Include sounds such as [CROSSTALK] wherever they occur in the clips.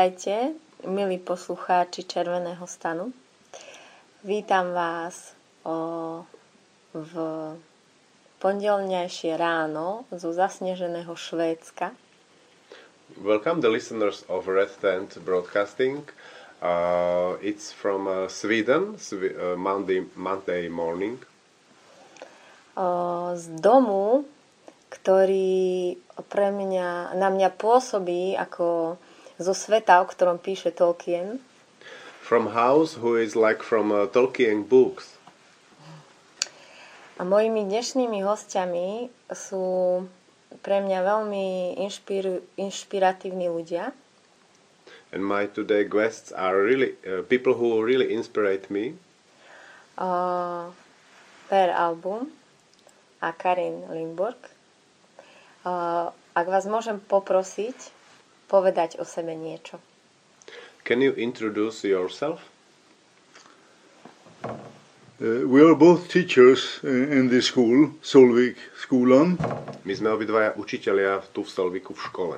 Vítajte, milí poslucháči Červeného stanu. Vítam vás o, v pondelňajšie ráno zo zasneženého Švédska. Welcome the listeners of Red Tent Broadcasting. Uh, it's from uh, Sweden, Sw- uh, Monday, Monday morning. O, z domu, ktorý pre mňa, na mňa pôsobí ako zo sveta, o ktorom píše Tolkien. From house who is like from uh, Tolkien books. A mojimi dnešnými hostiami sú pre mňa veľmi inšpir, inšpiratívni ľudia. And my today guests are really uh, people who really inspirate me. Uh, per album a Karin Limburg. Uh, ak vás môžem poprosiť povedať o sebe niečo. Can you introduce yourself? Uh, we are both teachers uh, in this school, Solvik skolan. My sme obidvaja učitelia tu v Solviku v škole.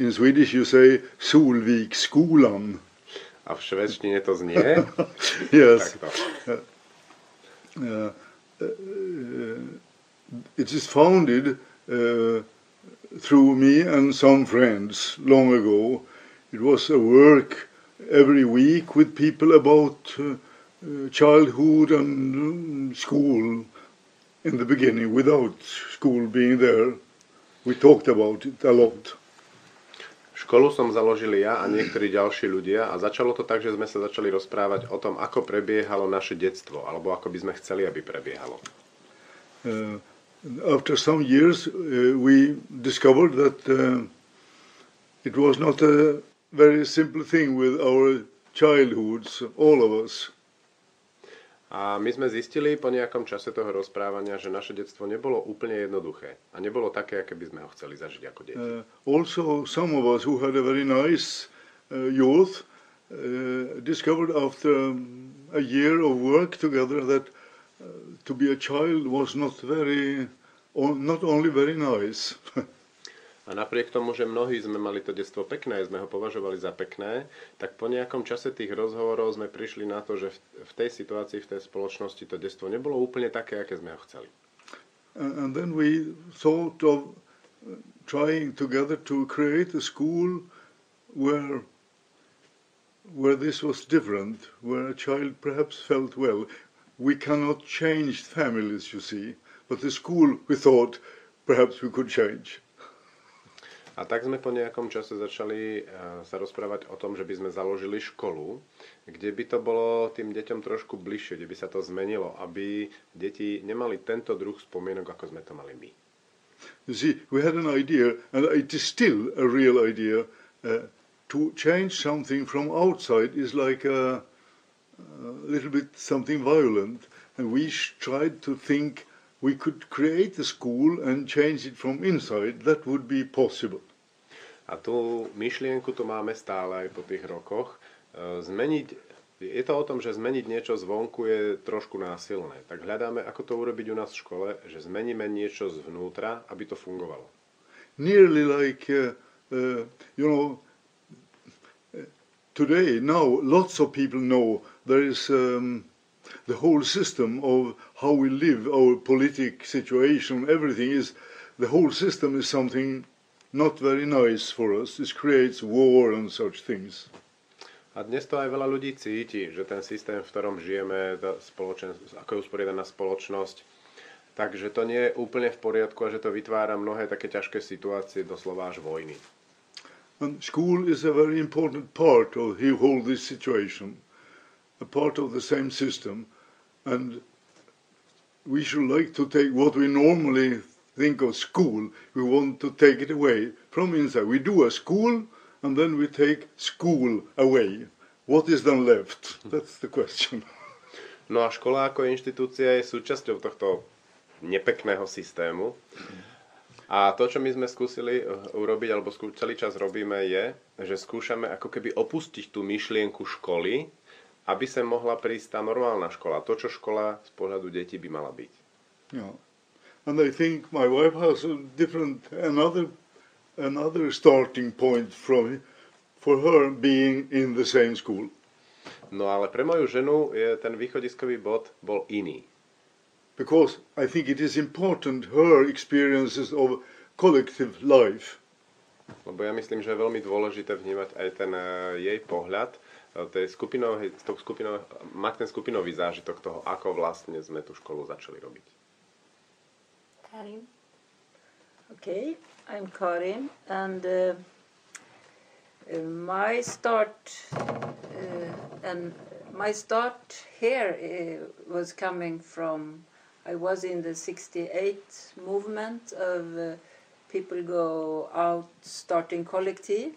In Swedish you say Solvik skolan. A v švedštine to znie [LAUGHS] yes. takto. Uh, uh, it is founded uh, through me and some friends long ago. It was a work every week with people about uh, uh, childhood and um, school in the beginning, without school being there. We talked about it a lot. Školu som založil ja a niektorí ďalší ľudia a začalo to tak, že sme sa začali rozprávať o tom, ako prebiehalo naše detstvo, alebo ako by sme chceli, aby prebiehalo. Uh, after some years, uh, we discovered that uh, it was not a very simple thing with our childhoods, all of us. A my sme zistili po nejakom čase toho rozprávania, že naše detstvo nebolo úplne jednoduché a nebolo také, aké by sme ho chceli zažiť ako deti. Uh, also, some of us who had a very nice uh, youth uh, discovered after um, a year of work together that uh, to be a child was not very, not only very nice. A napriek tomu, že mnohí sme mali to detstvo pekné, sme ho považovali za pekné, tak po nejakom čase tých rozhovorov sme prišli na to, že v, tej situácii, v tej spoločnosti to detstvo nebolo úplne také, aké sme ho chceli. And, and then we thought of uh, trying together to create a school where where this was different, where a child perhaps felt well. We cannot change families, you see, but the school we thought perhaps we could change. A tak sme po nejakom čase začali eh, sa rozprávať o tom, že by sme založili školu, kde by to bolo tým deťom trošku bližšie, kde by sa to zmenilo, aby deti nemali tento druh spomienok, ako sme to mali my. You see, we had an idea, and it is still a real idea. Uh, to change something from outside is like a, a little bit something violent, and we tried to think we could create a school and change it from inside. That would be possible. A tú myšlienku tu máme stále aj po tých rokoch. E, Zmeniť, je to o tom, že zmeniť niečo zvonku je trošku násilné. Tak hľadáme, ako to urobiť u nás v škole, že zmeníme niečo zvnútra, aby to fungovalo. Nearly like, uh, uh, you know, uh, today, now, lots of people know there is um, the whole system of how we live, our politic situation, everything is, the whole system is something not very nice for us. It creates war and such things. A dnes to aj veľa ľudí cíti, že ten systém, v ktorom žijeme, tá spoločen, ako je usporiadaná spoločnosť, takže to nie je úplne v poriadku a že to vytvára mnohé také ťažké situácie, doslova až vojny. And school is a very important part of the whole this situation, a part of the same system, and we should like to take what we normally think of school, we want to take it away from inside. We do a school, and then we take school away. What is then left? That's the question. [LAUGHS] No a škola ako inštitúcia je súčasťou tohto nepekného systému. A to, čo my sme skúsili eh, urobiť, alebo celý čas robíme, je, že skúšame ako keby opustiť tú myšlienku školy, aby sa mohla prísť tá normálna škola. To, čo škola z pohľadu detí by mala byť. Yeah. And I think my wife has a different, another, another starting point from, for her being in the same school. No ale pre moju ženu je ten východiskový bod bol iný. Because I think it is important her experiences of collective life. Lebo ja myslím, že je veľmi dôležité vnímať aj ten eh, jej pohľad, tej skupinovej, z toho skupinov, mať ten skupinový zážitok toho, ako vlastne sme tú školu začali robiť. Karim? Okay, I'm Karin, and uh, uh, my start uh, and my start here uh, was coming from. I was in the '68 movement of uh, people go out starting collective,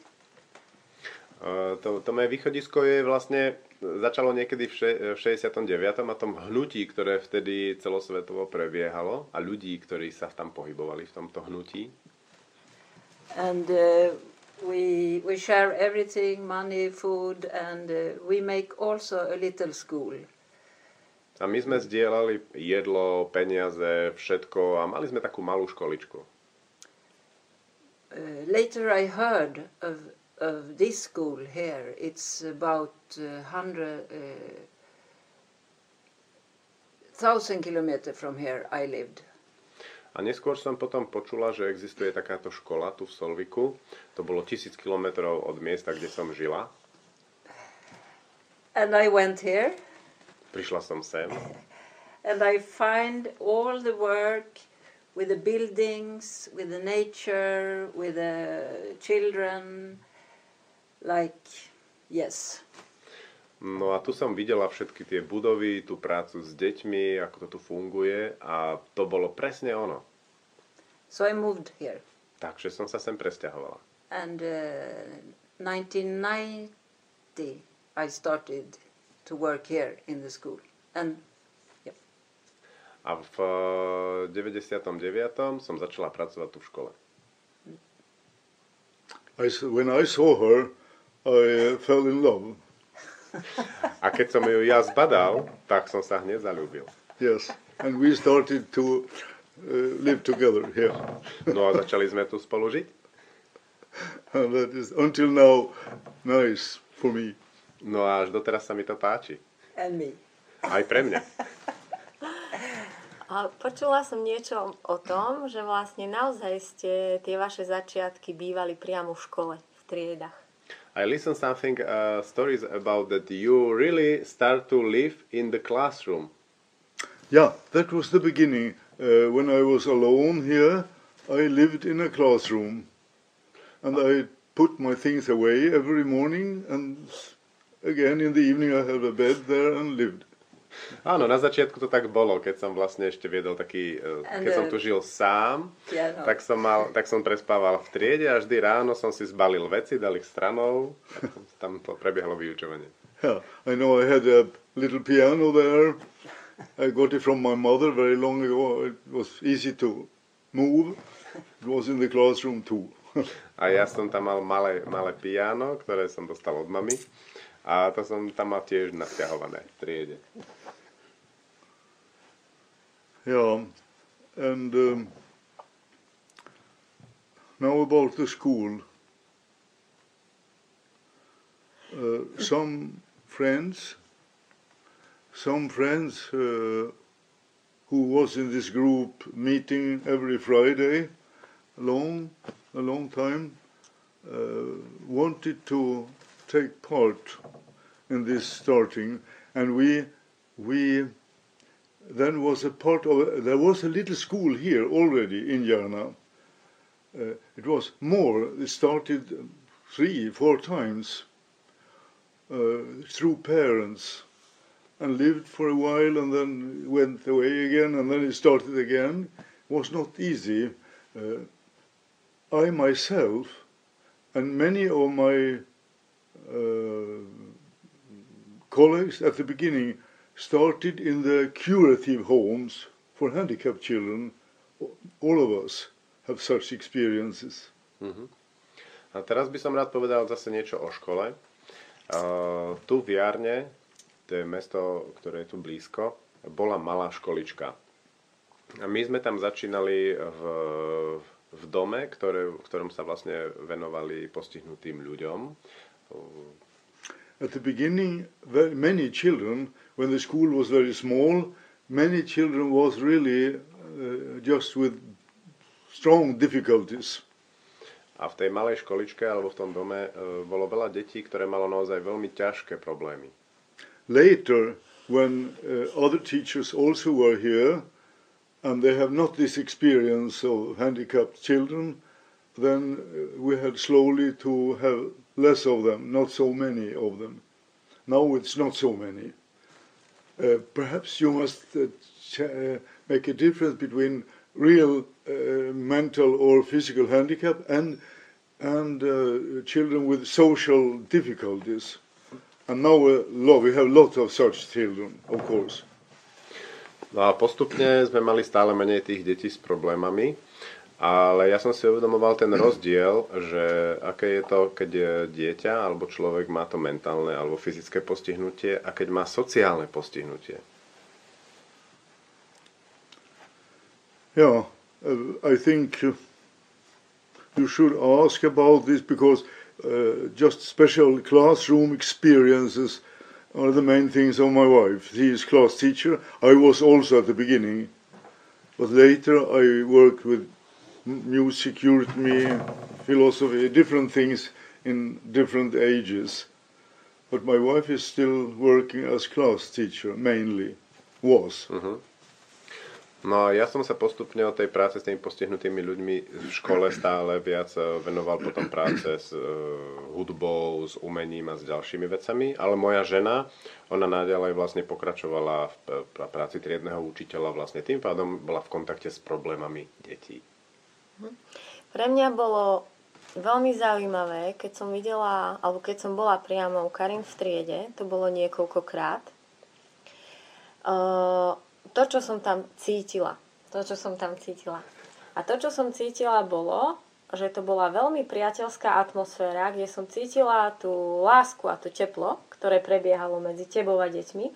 To, to moje východisko je vlastne, začalo niekedy v, še, v 69. a tom hnutí, ktoré vtedy celosvetovo prebiehalo a ľudí, ktorí sa tam pohybovali v tomto hnutí. and uh, we we share everything, money, food, and uh, we make also a little school. A my sme zdieľali jedlo, peniaze, všetko a mali sme takú malú školičku. Uh, later I heard of, of this school here. It's about uh, 100, uh, 1000 kilometers from here I lived. A neskôr som potom počula, že existuje takáto škola tu v Solviku. To bolo tisíc kilometrov od miesta, kde som žila. And I went here Prišla som sem and I find all the work with the buildings, with the nature, with the children, like, yes. No a tu som videla všetky tie budovy, tú prácu s deťmi, ako to tu funguje a to bolo presne ono. So I moved here. Takže som sa sem presťahovala. And uh, 1990, I started to work here in the school. And A v eh, 99. som začala pracovať tu v škole. I, when I saw her, I uh, fell in love. A keď som ju ja zbadal, tak som sa hneď zalúbil. Yes, and we started to uh, live together here. No a začali sme tu spolu žiť. And that is until now nice for me. No a až doteraz sa mi to páči. and me. Aj pre mňa. A počula som niečo o tom, že vlastne naozaj ste tie vaše začiatky bývali priamo v škole, v triedach. I listen something uh, stories about that you really start to live in the classroom. Yeah, that was the beginning. Uh, when I was alone here, I lived in a classroom. And I put my things away every morning, and again in the evening I had a bed there and lived. [LAUGHS] Áno, na začiatku to tak bolo, keď som vlastne ešte viedol taký, And, keď som tu žil sám, tak som, mal, tak som prespával v triede a vždy ráno som si zbalil veci, dal ich stranou a tam to prebiehlo vyučovanie. Yeah, I know I had a little piano there. I got it from my mother very long ago. It was easy to move. It was in the classroom too. A ja som tam mal malé, malé piano, ktoré som dostal od mamy. A to som tam mal tiež nasťahované v triede. Yeah, and um, now about the school. Uh, some friends, some friends uh, who was in this group meeting every Friday, long, a long time, uh, wanted to take part in this starting, and we, we then was a part of there was a little school here already in Järna. Uh, it was more. It started three, four times uh, through parents, and lived for a while, and then went away again, and then it started again. It was not easy. Uh, I myself, and many of my uh, colleagues at the beginning started in the curative homes for handicapped children. All of us have such experiences. A teraz by som rád povedal zase niečo o škole. Uh, tu v Jarne, to je mesto, ktoré je tu blízko, bola malá školička. A my sme tam začínali v, v dome, ktoré, v ktorom sa vlastne venovali postihnutým ľuďom. At the beginning, many children, when the school was very small, many children was really uh, just with strong difficulties. A v tej malej školičke alebo v tom dome uh, bolo veľa detí, ktoré malo naozaj veľmi ťažké problémy. Later, when uh, other teachers also were here, and they have not this experience of handicapped children, then uh, we had slowly to have less of them, not so many of them. Now it's not so many. Uh, perhaps you must uh, uh, make a difference between real mental or physical handicap and and uh, children with social difficulties. And now uh, we have lots of such children, of course. No a postupne sme mali stále menej tých detí s problémami, ale ja som si uvedomoval ten rozdiel, že aké je to, keď dieťa alebo človek má to mentálne alebo fyzické postihnutie a keď má sociálne postihnutie. Yeah, I think you should ask about this because uh, just special classroom experiences are the main things of my wife. She is class teacher. I was also at the beginning, but later I worked with music, rhythm, philosophy, different things in different ages. But my wife is still working as class teacher mainly. Was. No a ja som sa postupne od tej práce s tými postihnutými ľuďmi v škole stále viac e, venoval potom práce s e, hudbou, s umením a s ďalšími vecami, ale moja žena, ona naďalej vlastne pokračovala v pr- práci triedneho učiteľa, vlastne tým pádom bola v kontakte s problémami detí. Pre mňa bolo veľmi zaujímavé, keď som videla, alebo keď som bola priamo u Karin v triede, to bolo niekoľkokrát, uh, to, čo som tam cítila. To, čo som tam cítila. A to, čo som cítila, bolo, že to bola veľmi priateľská atmosféra, kde som cítila tú lásku a to teplo, ktoré prebiehalo medzi tebou a deťmi,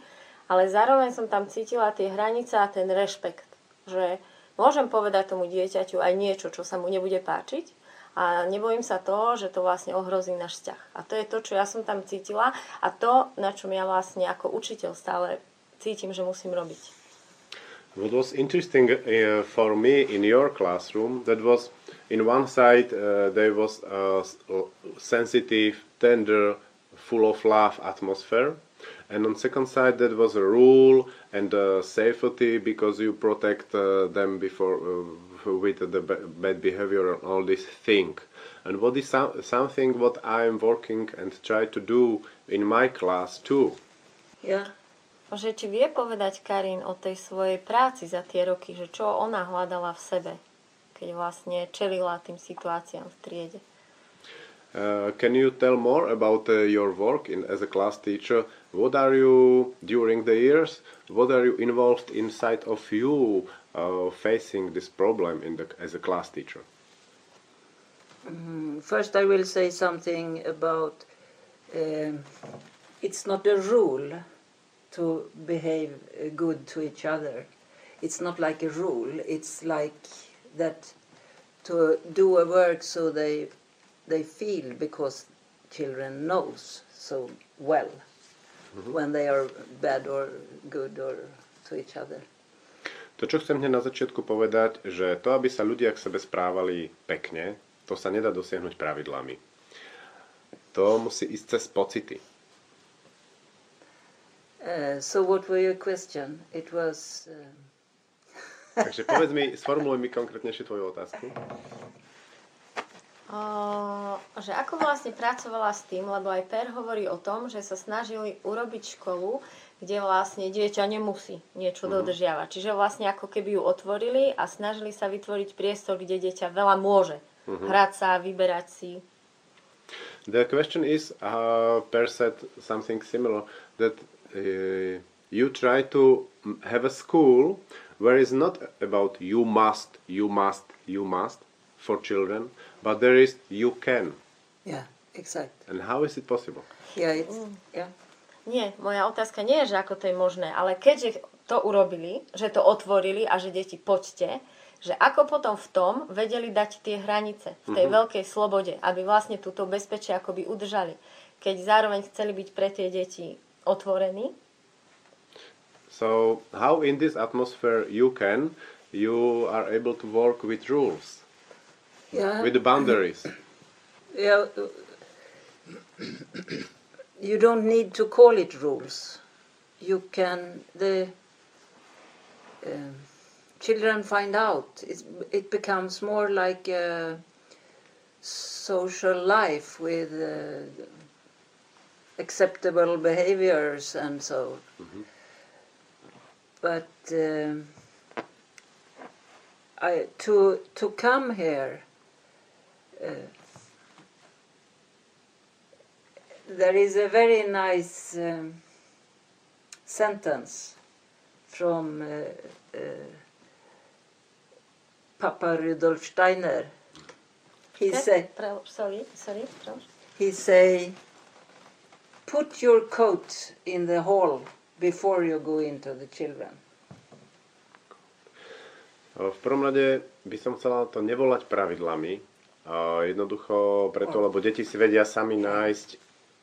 ale zároveň som tam cítila tie hranice a ten rešpekt, že môžem povedať tomu dieťaťu aj niečo, čo sa mu nebude páčiť a nebojím sa toho, že to vlastne ohrozí náš vzťah. A to je to, čo ja som tam cítila a to, na čom ja vlastne ako učiteľ stále cítim, že musím robiť. What was interesting uh, for me in your classroom that was in one side uh, there was a sensitive, tender, full of love atmosphere, and on second side that was a rule and uh, safety because you protect uh, them before uh, with the ba- bad behavior and all this thing. And what is some, something what I am working and try to do in my class too. Yeah. Že či vie povedať Karin o tej svojej práci za tie roky, že čo ona hľadala v sebe, keď vlastne čelila tým situáciám v triede. Uh, can you tell more about uh, your work in, as a class teacher? What are you during the years? What are you involved inside of you uh, facing this problem in the, as a class teacher? Mm, First, I will say something about um, it's not a rule to behave uh, good to each other. It's not like a rule. It's like that to do a work so they they feel because children knows so well when they are bad or good or to each other. To, čo chcem hneď na začiatku povedať, že to, aby sa ľudia k sebe správali pekne, to sa nedá dosiahnuť pravidlami. To musí ísť cez pocity. Uh, so, what were your question? It was. Uh, Takže povedz mi, [LAUGHS] sformuluj mi konkrétnejšie tvoju otázku. Že ako vlastne pracovala s tým, lebo aj Per hovorí o tom, že sa snažili urobiť školu, kde vlastne dieťa nemusí niečo dodržiavať. Čiže vlastne ako keby ju otvorili a snažili sa vytvoriť priestor, kde dieťa veľa môže. Hrať sa, vyberať si. The question is, uh, Per said something similar that uh, you try to have a school where it's not about you must, you must, you must for children, but there is you can. yeah, exact. And how is it possible? Yeah, it's yeah. Nie, moja otázka nie je, že ako to je možné, ale keďže to urobili, že to otvorili a že deti poďte, že ako potom v tom vedeli dať tie hranice v tej veľkej slobode, aby vlastne túto bezpečie akoby udržali. keď zároveň chceli byť pre tie deti otvorení. So how in this atmosphere you can, you are able to work with rules, Yeah. with the boundaries. [COUGHS] Yeah, uh, you don't need to call it rules. You can the um, children find out. It's, it becomes more like a social life with uh, acceptable behaviors and so. But um, I to to come here. Uh, there is a very nice um, sentence from uh, uh, Papa Rudolf Steiner. He Okay? say, sorry, sorry, he say, put your coat in the hall before you go into the children. V prvom rade by som chcela to nevolať pravidlami, a jednoducho preto, lebo deti si vedia sami nájsť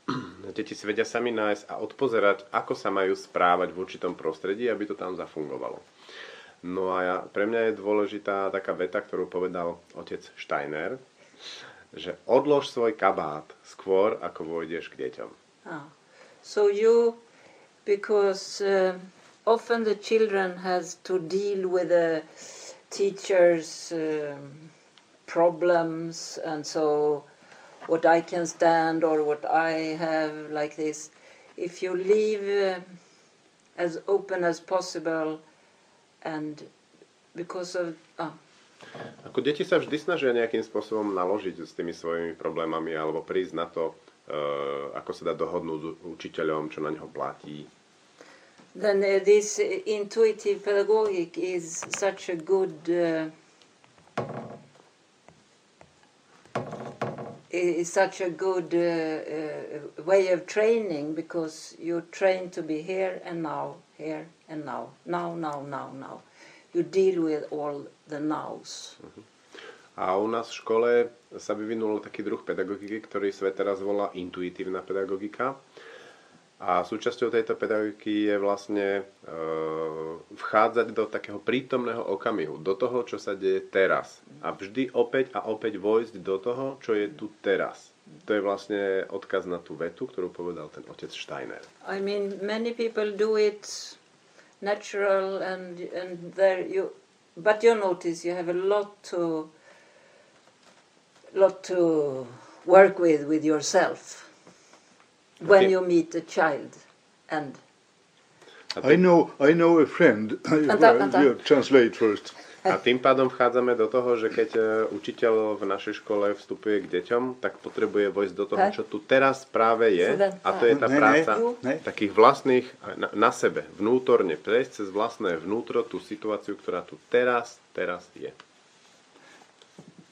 [CLEARS THROAT] deti si vedia sami nájsť a odpozerať, ako sa majú správať v určitom prostredí, aby to tam zafungovalo. No a ja, pre mňa je dôležitá taká veta, ktorú povedal otec Steiner, že odlož svoj kabát skôr, ako vojdeš k deťom. Ah. So you, because uh, often the children has to deal with the teachers' um, problems, and so what I can stand or what I have like this. If you leave uh, as open as possible, and because of ah, Ako deti sa vždy snažia nejakým spôsobom naložiť s tými svojimi problémami alebo prísť na to, e, ako sa dá dohodnúť s učiteľom, čo na neho platí. then uh, this intuitive pedagogic is such a good uh, is such a good uh, uh, way of training because you're trained to be here and now, here and now, now, now, now, now. You deal with all the nows. A u nás v škole sa vyvinul taký druh pedagogiky, ktorý svet teraz volá intuitívna pedagogika. A súčasťou tejto pedagogiky je vlastne e, vchádzať do takého prítomného okamihu, do toho, čo sa deje teraz. A vždy opäť a opäť vojsť do toho, čo je tu teraz. To je vlastne odkaz na tú vetu, ktorú povedal ten otec Steiner. I mean, many people do it natural, and and there you, but you notice you have a lot to, lot to work with with yourself when you meet a child, and I tým, know, I know a friend. [LAUGHS] Translate first. a tým pádom vchádzame do toho, že keď e, učiteľ v našej škole vstupuje k deťom, tak potrebuje vojsť do toho, čo tu teraz práve je. A to je tá práca takých vlastných, na, sebe, vnútorne, prejsť cez vlastné vnútro tú situáciu, ktorá tu teraz, teraz je.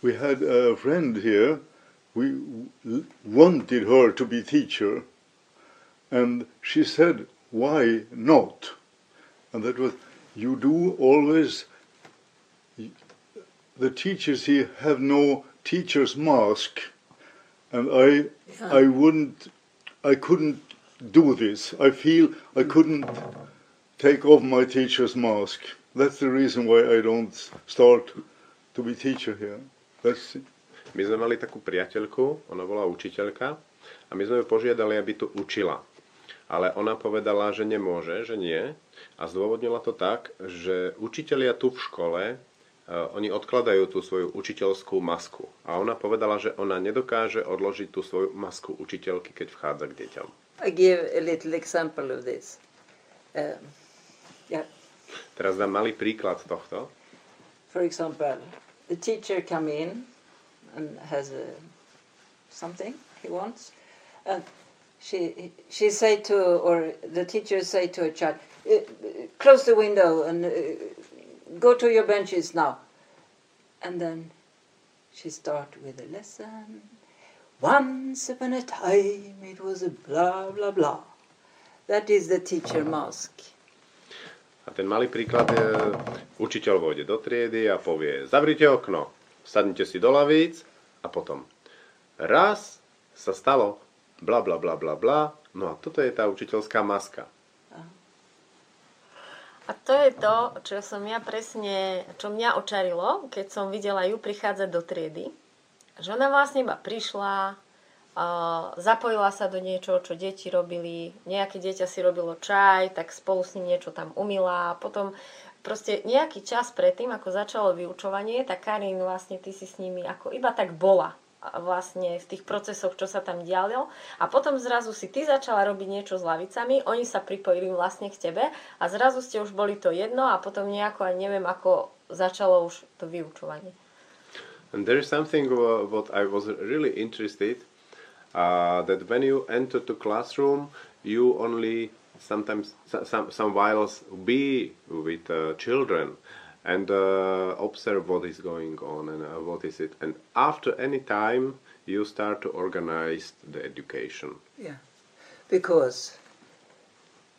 We had a friend here. We wanted her to be teacher, and she said, "Why not?" And that was, you do always. The teachers here have no teacher's mask, and I, I wouldn't, I couldn't do this. I feel I couldn't take off my teacher's mask. That's the reason why I don't start to be teacher here. That's it. My sme mali takú priateľku, ona bola učiteľka a my sme ju požiadali, aby tu učila. Ale ona povedala, že nemôže, že nie. A zdôvodnila to tak, že učitelia tu v škole, uh, oni odkladajú tú svoju učiteľskú masku. A ona povedala, že ona nedokáže odložiť tú svoju masku učiteľky, keď vchádza k deťom. I give a little example of this. Um, yeah, Teraz dám malý príklad tohto. for example, the teacher come in and has a, something he wants, and she she say to or the teacher say to a child, "Uh, close the window and uh, go to your benches now, and then she start with a lesson. Once upon a time it was a blah blah blah. That is the teacher mask. A ten malý príklad je, učiteľ vôjde do triedy a povie, zavrite okno, sadnite si do lavíc a potom raz sa stalo bla bla bla bla bla. No a toto je tá učiteľská maska. A to je to, čo som ja presne, čo mňa očarilo, keď som videla ju prichádzať do triedy. Že ona vlastne iba prišla, zapojila sa do niečoho, čo deti robili. Nejaké dieťa si robilo čaj, tak spolu s ním niečo tam umila. Potom proste nejaký čas predtým, ako začalo vyučovanie, tak Karin vlastne ty si s nimi ako iba tak bola vlastne v tých procesoch, čo sa tam dialo. A potom zrazu si ty začala robiť niečo s lavicami, oni sa pripojili vlastne k tebe a zrazu ste už boli to jedno a potom nejako, aj neviem, ako začalo už to vyučovanie. And there is something what I was really interested uh, that when you enter the classroom, you only sometimes some some whiles be with uh, children and uh, observe what is going on and uh, what is it. And after any time you start to organize the education. Yeah. Because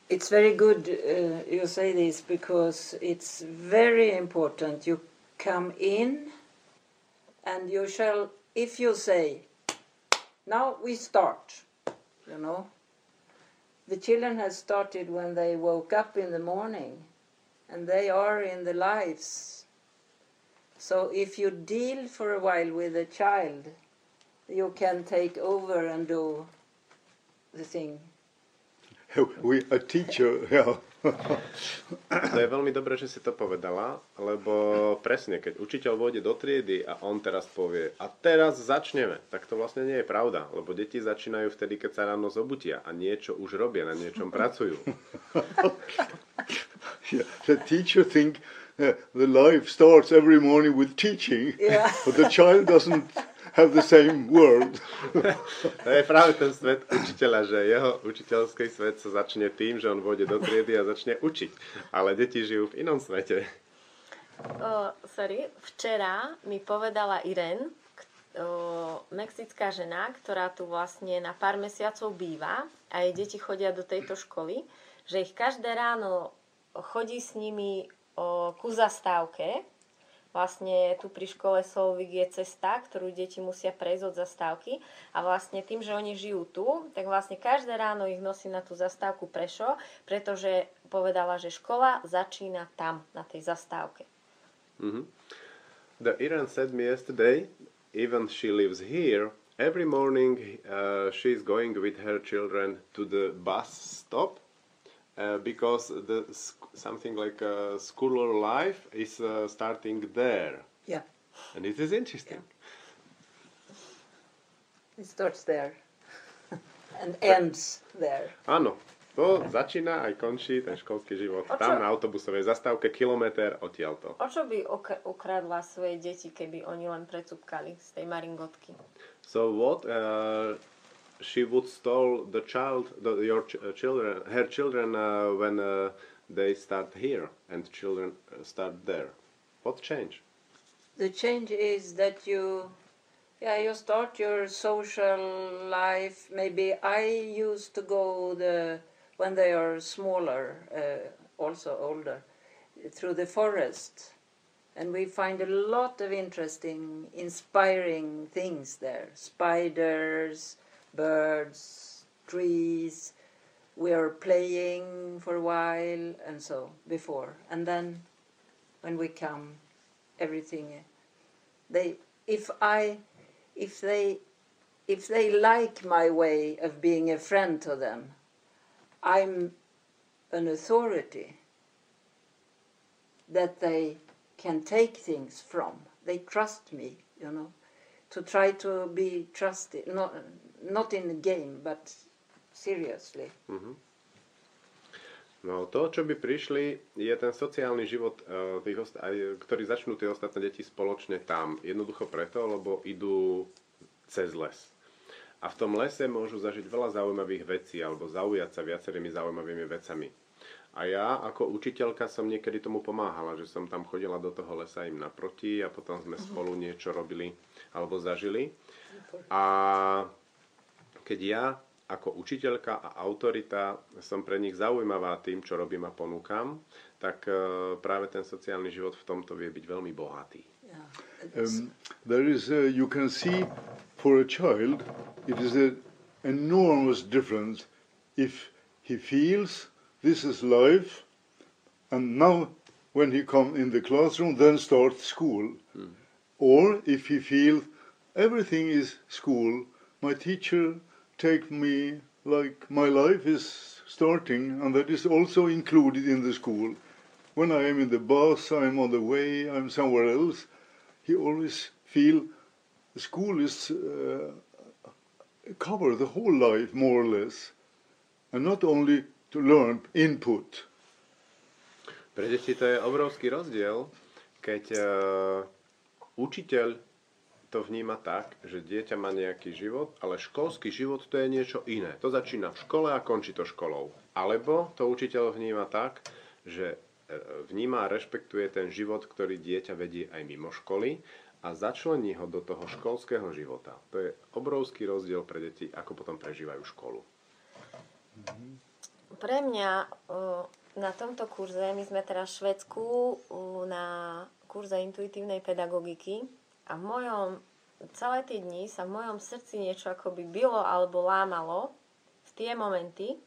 it's very good uh, you say this because it's very important you come in and you shall if you say now we start you know. The children have started when they woke up in the morning and they are in the lives. So if you deal for a while with a child, you can take over and do the thing. [LAUGHS] We, a teacher, [LAUGHS] yeah. to je veľmi dobré, že si to povedala, lebo presne, keď učiteľ vôjde do triedy a on teraz povie a teraz začneme, tak to vlastne nie je pravda, lebo deti začínajú vtedy, keď sa ráno zobutia a niečo už robia, na niečom pracujú. [LAUGHS] yeah, the teacher think uh, the life starts every morning with teaching, yeah. [LAUGHS] but the child doesn't have the same world. [LAUGHS] to je práve ten svet učiteľa, že jeho učiteľský svet sa začne tým, že on vôjde do triedy a začne učiť. Ale deti žijú v inom svete. Uh, sorry, včera mi povedala Irene, uh, mexická žena, ktorá tu vlastne na pár mesiacov býva a jej deti chodia do tejto školy, že ich každé ráno chodí s nimi o, ku zastávke Vlastne tu pri škole Solvik je cesta, ktorú deti musia prejsť od zastávky a vlastne tým, že oni žijú tu, tak vlastne každé ráno ich nosí na tú zastávku prešo, pretože povedala, že škola začína tam, na tej zastávke. Mm-hmm. The Iran said me yesterday, even she lives here, every morning uh, she's going with her children to the bus stop Uh, because the something like uh, school life is uh, starting there. Yeah. And it is interesting. Yeah. It starts there [LAUGHS] and ends there. Áno, to začína aj končí ten školský život. O Tam na autobusovej zastávke kilometr odtiaľto. O čo by ukradla svoje deti, keby oni len precupkali z tej maringotky? So what uh, she would stole the child, the, your ch uh, children, her children uh, when uh, they start here and children start there. What change? The change is that you, yeah, you start your social life. Maybe I used to go the when they are smaller, uh, also older, through the forest and we find a lot of interesting, inspiring things there. Spiders, birds, trees. We are playing for a while and so before. And then when we come, everything they if I if they if they like my way of being a friend to them, I'm an authority that they can take things from. They trust me, you know, to try to be trusted, not, not in the game, but seriously. Mm-hmm. No to, čo by prišli, je ten sociálny život, uh, tých osta- aj, ktorí začnú tie ostatné deti spoločne tam. Jednoducho preto, lebo idú cez les. A v tom lese môžu zažiť veľa zaujímavých vecí alebo zaujať sa viacerými zaujímavými vecami. A ja ako učiteľka som niekedy tomu pomáhala, že som tam chodila do toho lesa im naproti a potom sme spolu niečo robili alebo zažili. A keď ja ako učiteľka a autorita som pre nich zaujímavá tým, čo robím a ponúkam, tak uh, práve ten sociálny život v tomto vie byť veľmi bohatý. Um, there is a, you can see for a child it is a enormous difference if he feels this is life, and now when he come in the classroom, then start school, or if he feels everything is school, my teacher take me like my life is starting, and that is also included in the school. When I am in the bus, I'm on the way, I'm somewhere else. He always feel school is uh, cover the whole life more or less, and not only to learn input. Pre deti to je obrovský rozdiel, keď uh, učiteľ to vníma tak, že dieťa má nejaký život, ale školský život to je niečo iné. To začína v škole a končí to školou. Alebo to učiteľ vníma tak, že e, vníma a rešpektuje ten život, ktorý dieťa vedie aj mimo školy a začlení ho do toho školského života. To je obrovský rozdiel pre deti, ako potom prežívajú školu. Pre mňa na tomto kurze, my sme teraz v Švedsku na kurze intuitívnej pedagogiky a v mojom, celé tie dni sa v mojom srdci niečo akoby bylo alebo lámalo v tie momenty,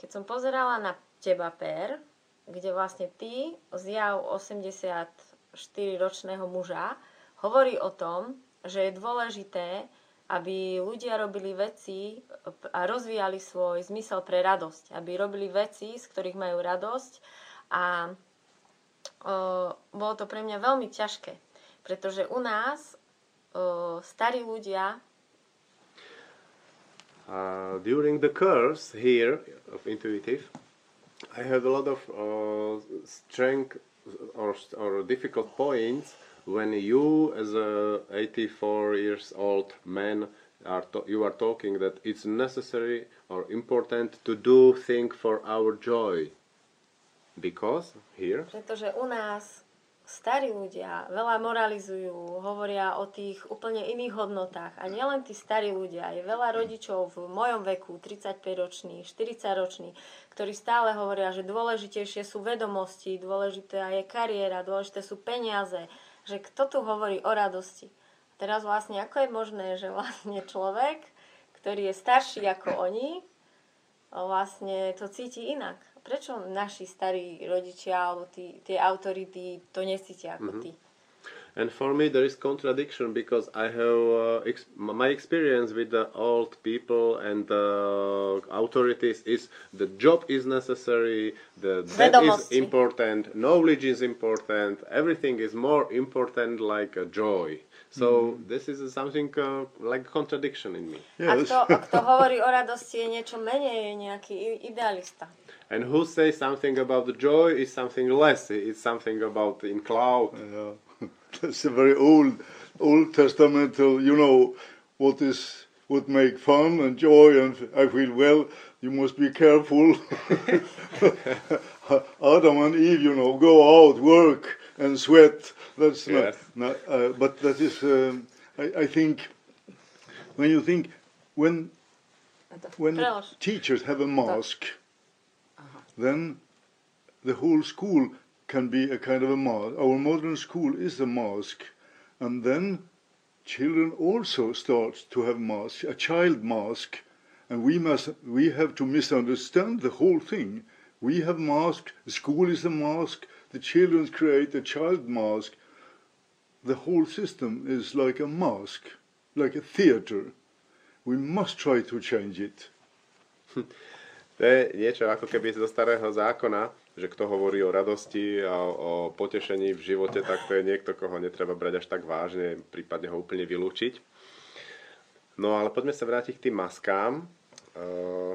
keď som pozerala na teba, Per, kde vlastne ty, zjav 84-ročného muža, hovorí o tom, že je dôležité, aby ľudia robili veci a rozvíjali svoj zmysel pre radosť. Aby robili veci, z ktorých majú radosť. A o, bolo to pre mňa veľmi ťažké, pretože u nás o, starí ľudia Uh, during the course here of intuitive, I had a lot of uh, strength or, or difficult points when you, as a 84 years old man, are to- you are talking that it's necessary or important to do things for our joy. Because here, Pretože u nás starí ľudia veľa moralizujú, hovoria o tých úplne iných hodnotách. A nielen tí starí ľudia, je veľa rodičov v mojom veku, 35-roční, 40-roční, ktorí stále hovoria, že dôležitejšie sú vedomosti, dôležitá je kariéra, dôležité sú peniaze, že kto tu hovorí o radosti. Teraz vlastne ako je možné, že vlastne človek, ktorý je starší ako oni, vlastne to cíti inak. Prečo naši starí rodičia alebo tí, tie autority to necítia ako ty? And for me, there is contradiction because I have uh, ex- my experience with the old people and the authorities is the job is necessary, the that is important, knowledge is important, everything is more important like a joy. So this is something uh, like contradiction in me. A Yes. kto, a kto [LAUGHS] hovorí o radosti, je niečo menej, je nejaký idealista. And who says something about the joy is something less. It's something about in cloud. Yeah. [LAUGHS] That's a very old, Old Testamental. You know what is would make fun and joy, and I feel well. You must be careful. [LAUGHS] [LAUGHS] Adam and Eve, you know, go out, work, and sweat. That's Yes. not. not uh, but that is. Um, I, I think when you think when when teachers have a mask, then the whole school can be a kind of a mask. Our modern school is a mask, and then children also start to have masks, a child mask, and we must we have to misunderstand the whole thing. We have mask. The school is a mask. The children create a child mask. The whole system is like a mask, like a theater. We must try to change it. [LAUGHS] To je niečo ako keby zo starého zákona, že kto hovorí o radosti a o potešení v živote, tak to je niekto, koho netreba brať až tak vážne, prípadne ho úplne vylúčiť. No ale poďme sa vrátiť k tým maskám. Eh,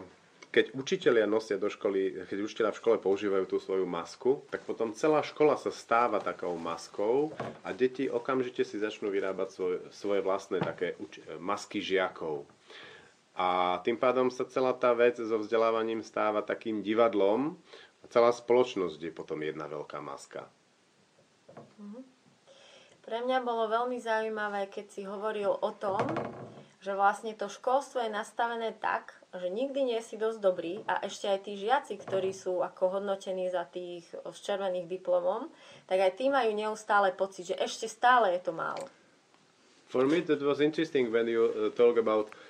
Keď učitelia nosia do školy, keď učiteľia v škole používajú tú svoju masku, tak potom celá škola sa stáva takou maskou a deti okamžite si začnú vyrábať svoje, svoje vlastné také masky žiakov. A tým pádom sa celá tá vec so vzdelávaním stáva takým divadlom a celá spoločnosť je potom jedna veľká maska. Pre mňa bolo veľmi zaujímavé, keď si hovoril o tom, že vlastne to školstvo je nastavené tak, že nikdy nie si dosť dobrý a ešte aj tí žiaci, ktorí sú ako hodnotení za tých s červených diplomom, tak aj tí majú neustále pocit, že ešte stále je to málo. For me that was interesting when you uh, talk about uh,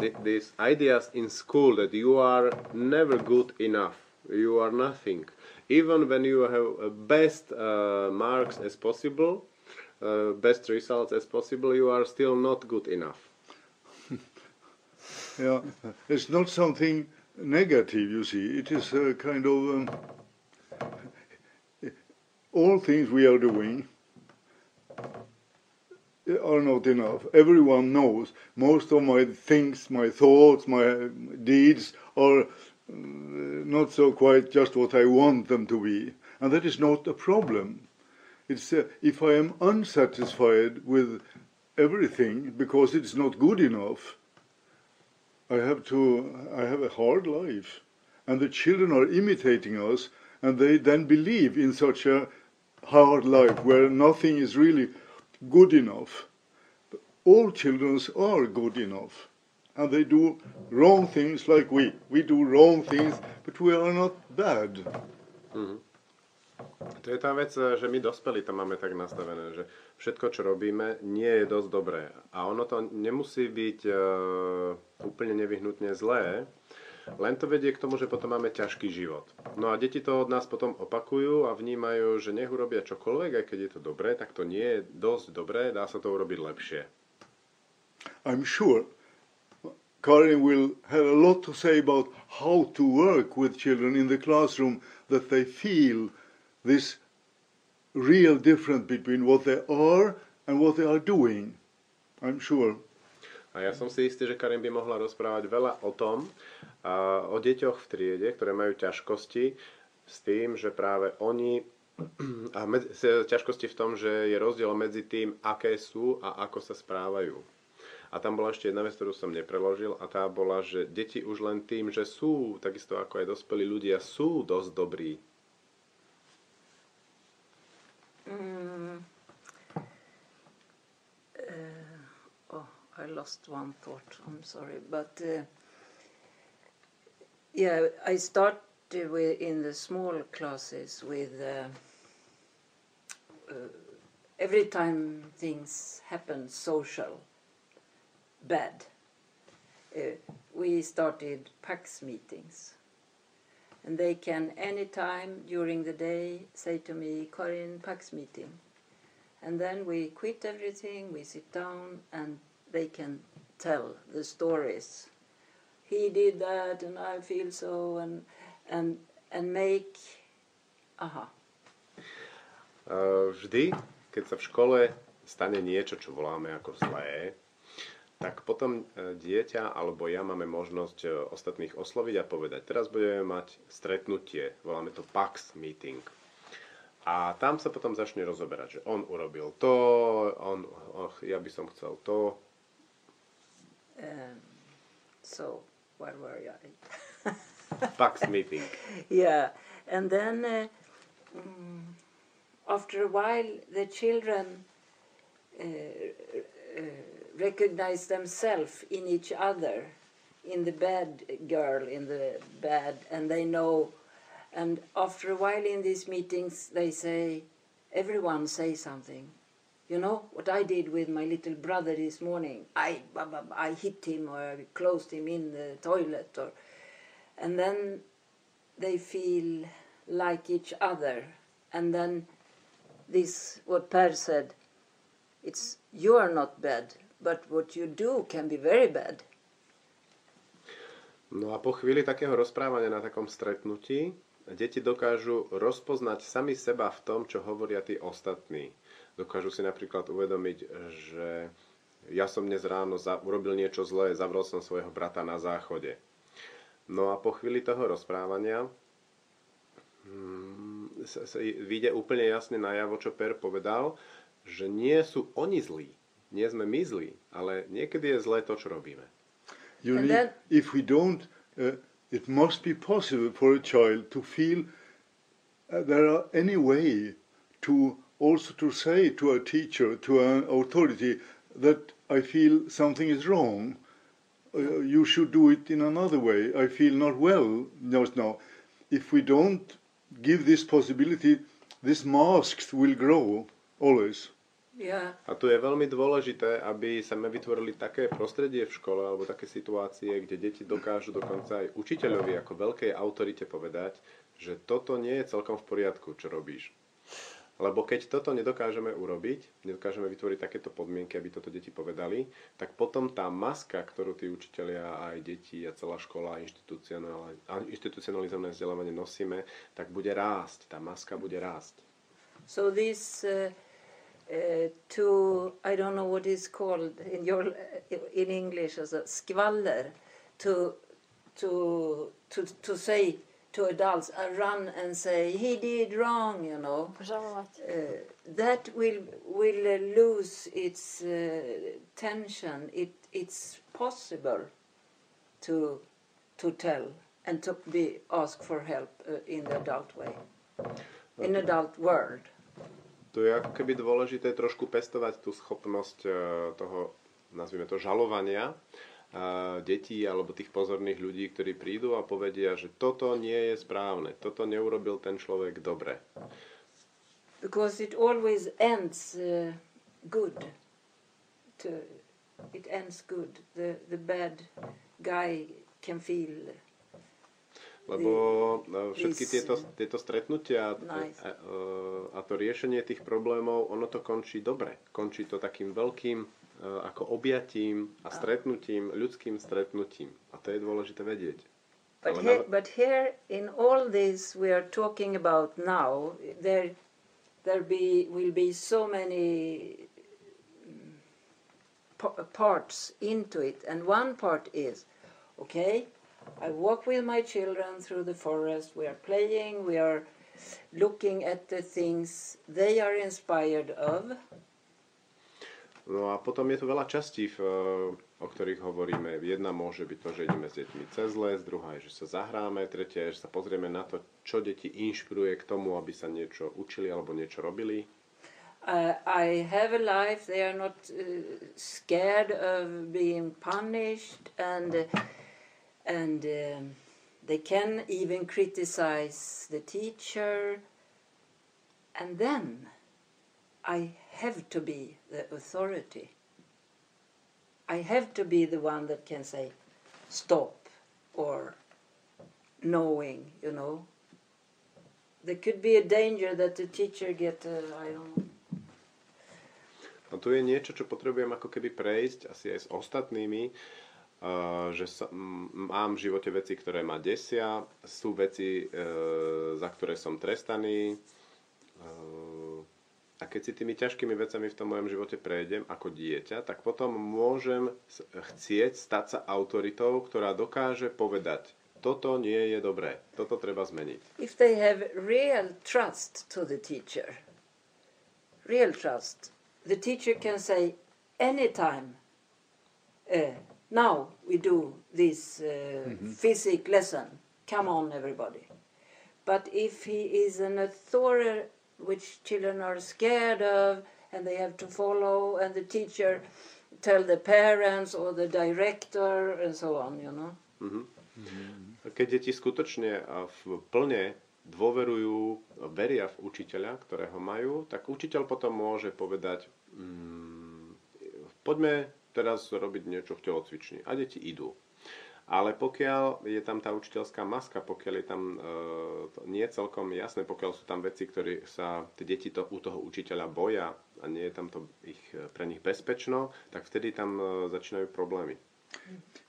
th- these ideas in school that you are never good enough, you are nothing. Even when you have uh, best uh, marks as possible, uh, best results as possible, you are still not good enough. [LAUGHS] Yeah, it's not something negative, you see. It is a kind of um, [LAUGHS] all things we are doing are not enough. Everyone knows most of my things, my thoughts, my deeds are uh, not so quite just what I want them to be, and that is not a problem. It's uh, if I am unsatisfied with everything because it's not good enough. I have to. I have a hard life, and the children are imitating us, and they then believe in such a hard life where nothing is really good enough. All children are good enough, and they do wrong things like we. We do wrong things, but we are not bad. To je tá vec, že my dospelí to máme tak nastavené, že všetko, čo robíme, nie je dosť dobré. A ono to nemusí byť uh, úplne nevyhnutne zlé, len to vedie k tomu, že potom máme ťažký život. No a deti to od nás potom opakujú a vnímajú, že nech urobia čokoľvek, aj keď je to dobré, tak to nie je dosť dobré, dá sa to urobiť lepšie. I'm sure Karin will have a lot to say about how to work with children in the classroom that they feel this real difference between what they are and what they are doing. I'm sure. A ja som si istý, že Karin by mohla rozprávať veľa o tom, a o deťoch v triede, ktoré majú ťažkosti s tým, že práve oni [CLEARS THROAT] a med, ťažkosti v tom, že je rozdiel medzi tým, aké sú a ako sa správajú. A tam bola ešte jedna vec, ktorú som nepreložil a tá bola, že deti už len tým, že sú, takisto ako aj dospelí ľudia, sú dosť dobrí I lost one thought. I'm sorry, but uh, yeah, I started with in the small classes with uh, uh, every time things happen social bad. Uh, we started PAX meetings and they can anytime during the day say to me, Corinne, Pax meeting. And then we quit everything, we sit down, and they can tell the stories. He did that, and I feel so, and and and make, aha. Uh, vždy, keď sa v škole stane niečo, čo voláme ako zlé, tak potom e, dieťa alebo ja máme možnosť e, ostatných osloviť a povedať, teraz budeme mať stretnutie, voláme to PAX meeting. A tam sa potom začne rozoberať, že on urobil to, on, oh, ja by som chcel to. Um, so, where were I? [LAUGHS] Meeting. yeah, and then uh, mm, after a while, the children uh, uh, recognize themselves in each other, in the bad girl, in the bad, and they know. And after a while in these meetings, they say, everyone say something. You know what I did with my little brother this morning? I, I hit him or I closed him in the toilet, or, and then they feel like each other. And then this, what Per said, it's you are not bad, but what you do can be very bad. No a po chvíli takého rozprávania na takom stretnutí deti dokážu rozpoznať sami seba v tom, čo hovoria tí ostatní. Dokážu si napríklad uvedomiť, že ja som dnes ráno za, urobil niečo zlé, zavrel som svojho brata na záchode. No a po chvíli toho rozprávania hmm, sa, sa vyjde úplne jasne najavo, čo Per povedal, že nie sú oni zlí, nie sme my zlí, ale niekedy je zlé to, čo robíme. You And need, then- if we don't, uh, it must be possible for a child to feel uh, there are any way to also to say to a teacher, to an authority, that I feel something is wrong. Uh, you should do it in another way. I feel not well just now. If we don't give this possibility, these masks will grow always. Yeah. A tu je veľmi dôležité, aby sa my vytvorili také prostredie v škole alebo také situácie, kde deti dokážu dokonca aj učiteľovi ako veľkej autorite povedať, že toto nie je celkom v poriadku, čo robíš. Lebo keď toto nedokážeme urobiť, nedokážeme vytvoriť takéto podmienky, aby toto deti povedali, tak potom tá maska, ktorú tí učitelia aj deti a celá škola a institucionalizované vzdelávanie nosíme, tak bude rásť. Tá maska bude rásť. So this uh, uh, to I don't know what is called in your in English as a skvaller to to to to say to adults uh, run and say he did wrong you know. Uh, that will will uh, lose its uh, tension. It it's possible to to tell and to be asked for help uh, in the adult way. In adult world. Tu je ako keby dôležité trošku pestovať tú schopnosť e, toho, nazvime to, žalovania detí alebo tých pozorných ľudí, ktorí prídu a povedia, že toto nie je správne, toto neurobil ten človek dobre. because it always ends uh, good to, it ends good the the bad guy can feel Lebo e, všetky tieto, tieto stretnutia nice. a, a, a to riešenie tých problémov, ono to končí dobre. Končí to takým veľkým e, ako objatím a stretnutím, ľudským stretnutím. A to je dôležité vedieť. But here, but here, in all this we are talking about now, there, there be will be so many mm, parts into it, and one part is, okay, I walk with my children through the forest. We are playing. We are looking at the things they are inspired of. No a potom je tu veľa častí, v, o ktorých hovoríme. Jedna môže byť to, že ideme s deťmi cez les, druhá je, že sa zahráme, tretia je, že sa pozrieme na to, čo deti inšpiruje k tomu, aby sa niečo učili alebo niečo robili. Uh, I have a life. They are not uh, scared of being punished, and and um, they can even criticize the teacher. And then I have to be the authority. I have to be the one that can say stop or knowing, you know. There could be a danger that the teacher get, uh, I don't know. No tu je niečo, čo potrebujem ako keby prejsť asi aj s ostatnými, uh, že sa, m, mám v živote veci, ktoré ma desia, sú veci, uh, za ktoré som trestaný. Uh, a keď si tými ťažkými vecami v tom mojom živote prejdem ako dieťa, tak potom môžem chcieť stať sa autoritou, ktorá dokáže povedať, toto nie je dobré, toto treba zmeniť. If they have real trust to the teacher, real trust, the teacher can say anytime, uh, now we do this uh, physics lesson, come on everybody. But if he is an authority which children are scared of and they have to follow and the teacher tell the parents or the director and so on, you know. Keď deti skutočne v plne dôverujú, veria v učiteľa, ktorého majú, tak učiteľ potom môže povedať, mm, poďme teraz robiť niečo v telocvični. A deti idú. Ale pokiaľ je tam tá učiteľská maska, pokiaľ je tam e, nie celkom jasné, pokiaľ sú tam veci, ktoré sa tie deti to, u toho učiteľa boja a nie je tam to ich, e, pre nich bezpečno, tak vtedy tam e, začínajú problémy.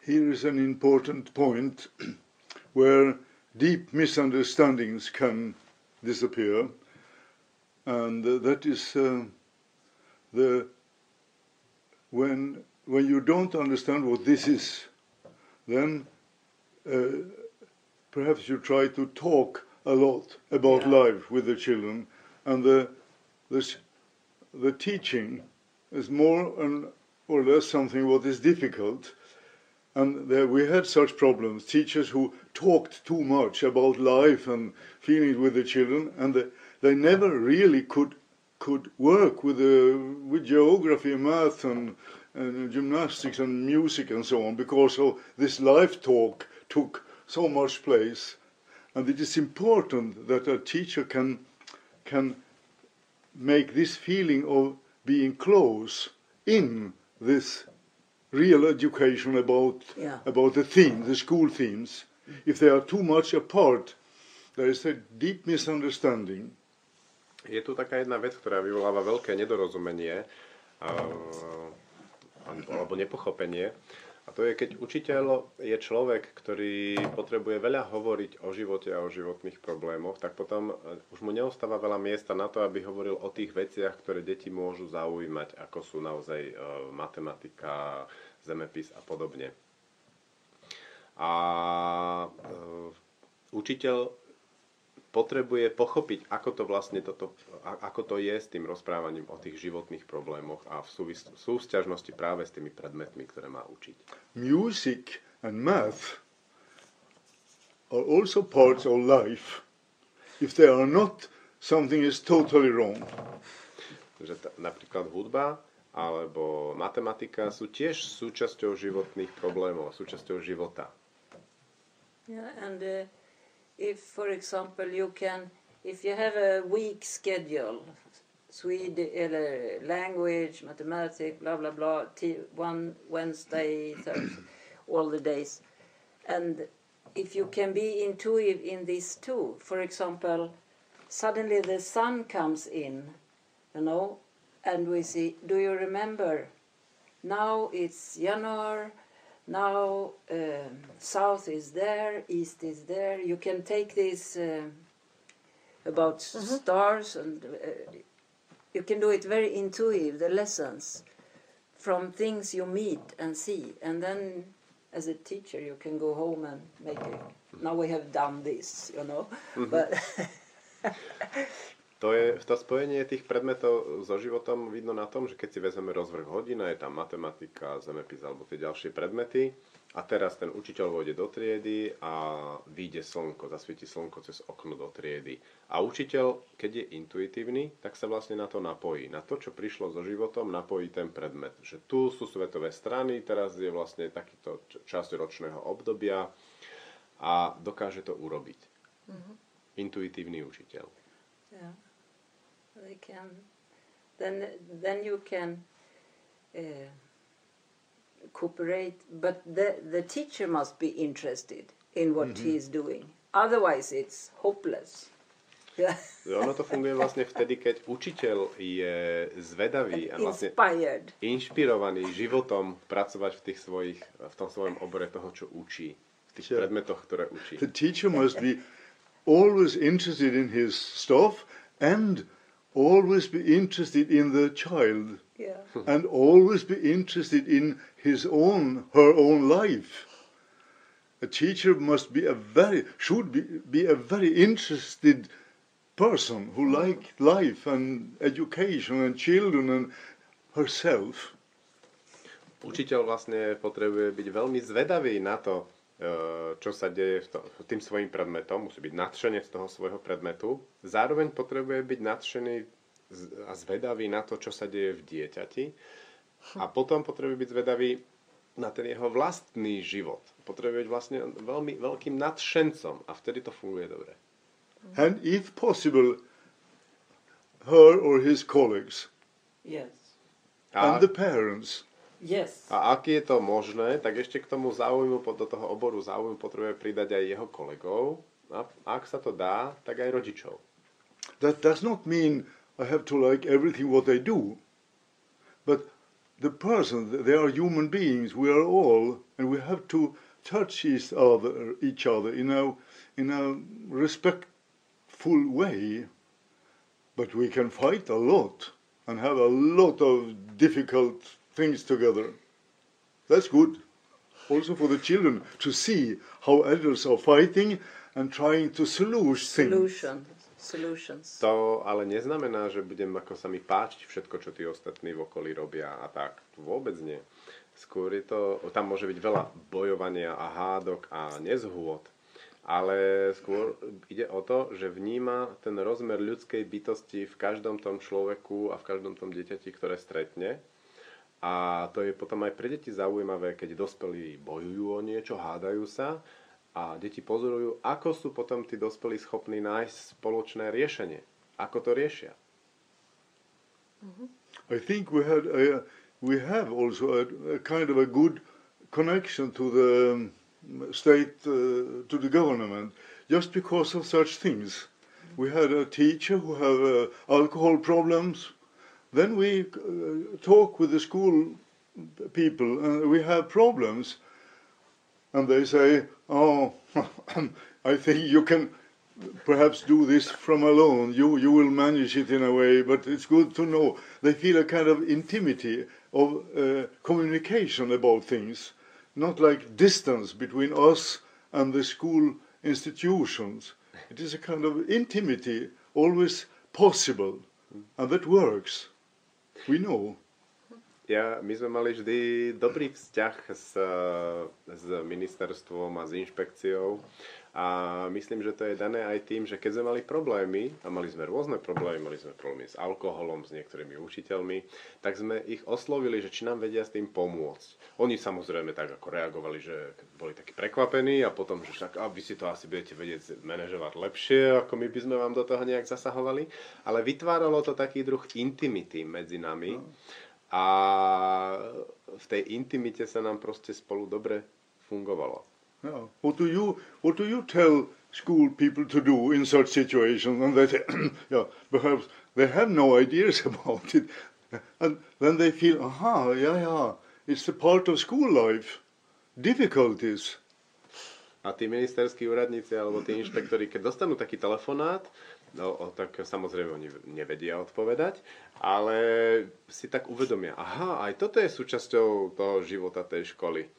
Here is an important point [CLEARS THROAT] where deep misunderstandings can disappear, and that is uh, the when when you don't understand what this is, then uh, perhaps you try to talk a lot about Yeah. life with the children, and the this the teaching is more and or less something what is difficult. And there we had such problems. Teachers who talked too much about life and feelings with the children, and they, they never really could could work with the with geography, math, and, and gymnastics and music and so on because of this life talk took so much place. And it is important that a teacher can can make this feeling of being close in this real education about Yeah. about the theme, the school themes. If they are too much apart, there is a deep misunderstanding. Je tu taká jedna vec, ktorá vyvoláva veľké nedorozumenie uh, alebo nepochopenie. A to je, keď učiteľ je človek, ktorý potrebuje veľa hovoriť o živote a o životných problémoch, tak potom eh, už mu neostáva veľa miesta na to, aby hovoril o tých veciach, ktoré deti môžu zaujímať, ako sú naozaj uh, matematika, zemepis a podobne. A uh, učiteľ potrebuje pochopiť, ako to vlastne toto, ako to je s tým rozprávaním o tých životných problémoch a v súvzťažnosti práve s tými predmetmi, ktoré má učiť. Music and math are also parts of life. If they are not, something is totally wrong. Že t- napríklad hudba alebo matematika sú tiež súčasťou životných problémov, súčasťou života. Yeah, and uh, if, for example, you can, if you have a week schedule, Swede, uh, language, mathematics, blah blah blah, one Wednesday, Thursday, all the days, and if you can be intuitive in these two, for example, suddenly the sun comes in, you know, and we see, do you remember? Now it's January, now um, south is there, east is there. You can take this um about s- stars and uh, you can do it very intuitive, the lessons from things you meet and see. And then as a teacher, you can go home and make it. Now we have done this, you know. But [LAUGHS] To, je, to spojenie tých predmetov so životom vidno na tom, že keď si vezmeme rozvrh hodina, je tam matematika, zemepis alebo tie ďalšie predmety a teraz ten učiteľ vôjde do triedy a vyjde slnko, zasvieti slnko cez okno do triedy. A učiteľ, keď je intuitívny, tak sa vlastne na to napojí. Na to, čo prišlo so životom, napojí ten predmet. Že tu sú svetové strany, teraz je vlastne takýto časť ročného obdobia a dokáže to urobiť. Intuitívny učiteľ. yeah, they can. Then then you can uh, cooperate, but the the teacher must be interested in what he is doing. Otherwise, it's hopeless. Yeah. [LAUGHS] Že Ono to funguje vlastne vtedy, keď učiteľ je zvedavý a vlastne Inspired. inšpirovaný životom pracovať v, tých svojich, v tom svojom obore toho, čo učí. V tých Sure. predmetoch, ktoré učí. The teacher must be always interested in his stuff and always be interested in the child Yeah. and always be interested in his own her own life. A teacher must be a very should be, be a very interested person who like life and education and children and herself. Učiteľ vlastne potrebuje byť veľmi zvedavý na to, čo sa deje v to, tým svojim predmetom, musí byť nadšenec toho svojho predmetu. Zároveň potrebuje byť nadšený z- a zvedavý na to, čo sa deje v dieťati. A potom potrebuje byť zvedavý na ten jeho vlastný život. Potrebuje byť vlastne veľmi veľkým nadšencom a vtedy to funguje dobre. And if possible, her or his colleagues Yes. A, and the parents. Yes. a ak je to možné, tak ešte k tomu záujmu, do toho oboru záujmu potrebuje pridať aj jeho kolegov. A ak sa to dá, tak aj rodičov. That does not mean I have to like everything what they do, but the person, they are human beings, we are all, and we have to touch each other, each other in a, in a respectful way. But we can fight a lot and have a lot of difficult things together. That's good. Also for the children to see how adults are fighting and trying to solution things. Solutions. Solutions. To ale neznamená, že budem ako sa mi páčiť všetko, čo tí ostatní v okolí robia a tak. Vôbec nie. Skôr je to, tam môže byť veľa bojovania a hádok a nezhôd. Ale skôr ide o to, že vníma ten rozmer ľudskej bytosti v každom tom človeku a v každom tom dieťati, ktoré stretne. A to je potom aj pre deti zaujímavé, keď dospelí bojujú o niečo, hádajú sa a deti pozorujú, ako sú potom tí dospelí schopní nájsť spoločné riešenie. Ako to riešia. I think we had a, we have also a, a kind of a good connection to the um, state, uh, to the government, just because of such things. We had a teacher who had uh, alcohol problems. Then we uh, talk with the school people, and we have problems, and they say, "Oh, [LAUGHS] I think you can perhaps do this from alone. You you will manage it in a way, but it's good to know." They feel a kind of intimacy of uh, communication about things, not like distance between us and the school institutions. It is a kind of intimacy always possible, and that works. We know. Ja, my sme mali vždy dobrý vzťah s, s ministerstvom a s inšpekciou a myslím, že to je dané aj tým, že keď sme mali problémy, a mali sme rôzne problémy, mali sme problémy s alkoholom, s niektorými učiteľmi, tak sme ich oslovili, že či nám vedia s tým pomôcť. Oni samozrejme tak ako reagovali, že boli takí prekvapení a potom, že však, a vy si to asi budete vedieť manažovať lepšie, ako my by sme vám do toho nejak zasahovali. Ale vytváralo to taký druh intimity medzi nami. No. A v tej intimite sa nám proste spolu dobre fungovalo. Yeah. What do you What do you tell school people to do in such situations? And they say, [CLEARS THROAT] yeah, perhaps they have no ideas [LAUGHS] about it, and then they feel, aha, yeah, yeah, it's a part of school life. Difficulties. A tí ministerskí úradníci alebo tí inšpektori, keď dostanú taký telefonát, no, o, tak samozrejme oni nevedia odpovedať, ale si tak uvedomia, aha, aj toto je súčasťou toho života tej školy.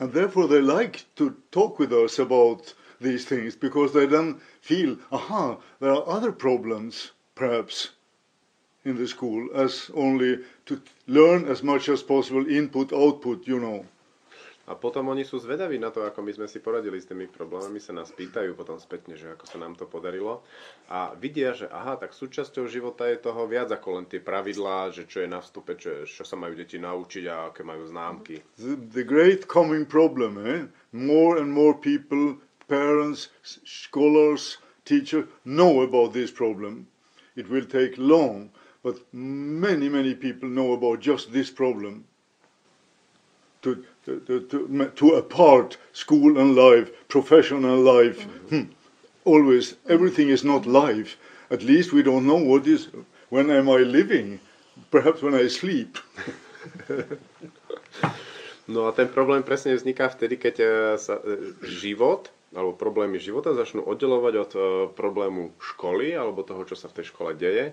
And therefore they like to talk with us about these things because they then feel, aha, there are other problems, perhaps, in the school as only to learn as much as possible, input, output, you know. A potom oni sú zvedaví na to, ako my sme si poradili s tými problémami, sa nás pýtajú potom spätne, že ako sa nám to podarilo. A vidia, že aha, tak súčasťou života je toho viac ako len tie pravidlá, že čo je na vstupe, čo, je, čo sa majú deti naučiť a aké majú známky. The, the great coming problem, eh? More and more people, parents, scholars, teachers know about this problem. It will take long, but many, many people know about just this problem. To, to, to, to apart school and life, professional life. Mm-hmm. Hmm. Always, everything is not life. At least we don't know what is, when am I living? Perhaps when I sleep. [LAUGHS] no a ten problém presne vzniká vtedy, keď e, sa e, život alebo problémy života začnú oddelovať od e, problému školy alebo toho, čo sa v tej škole deje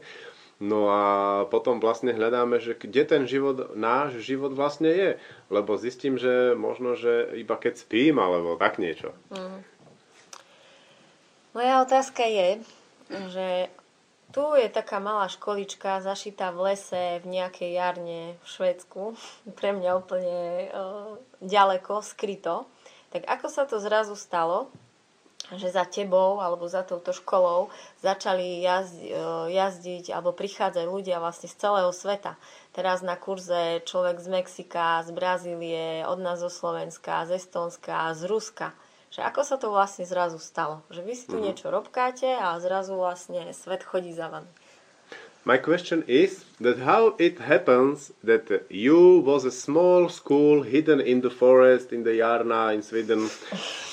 No a potom vlastne hľadáme, že kde ten život, náš život vlastne je. Lebo zistím, že možno, že iba keď spím, alebo tak niečo. Mm. Moja otázka je, že tu je taká malá školička zašitá v lese v nejakej jarne v Švedsku. [LAUGHS] Pre mňa úplne uh, ďaleko, skryto. Tak ako sa to zrazu stalo, že za tebou alebo za touto školou začali jazdi, e, jazdiť alebo prichádzať ľudia vlastne z celého sveta. Teraz na kurze človek z Mexika, z Brazílie, od nás zo Slovenska, z Estonska, z Ruska. Že ako sa to vlastne zrazu stalo? Že vy si tu mm-hmm. niečo robkáte a zrazu vlastne svet chodí za vami. My question is that how it happens that you was a small school hidden in the forest in the Jarna in Sweden,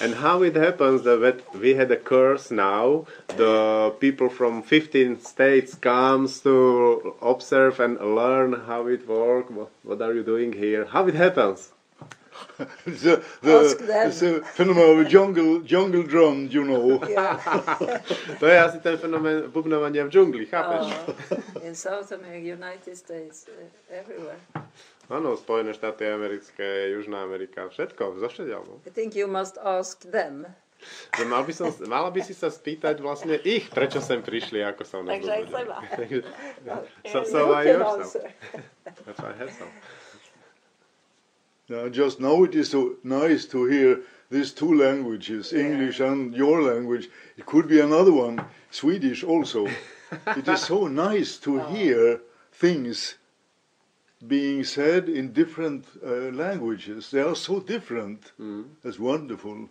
and how it happens that we had a curse now. The people from 15 states comes to observe and learn how it works. What are you doing here? How it happens? The, the, phenomenon of jungle, jungle drum, you know. [LAUGHS] To je asi ten fenomén bubnovania v džungli, chápeš? Uh, in South America, United States, uh, everywhere. Áno, Spojené štáty americké, Južná Amerika, všetko, zo I think you must ask them. Že mal by som, mala by si sa spýtať vlastne ich, prečo sem prišli, ako sa u nás Takže aj seba. so, so I yourself. That's why I have some. Now, just now it is so nice to hear these two languages. English and your language. It could be another one, Swedish also. [LAUGHS] it is so nice to oh. hear things being said in different uh, languages. They are so different. Mm. That's wonderful.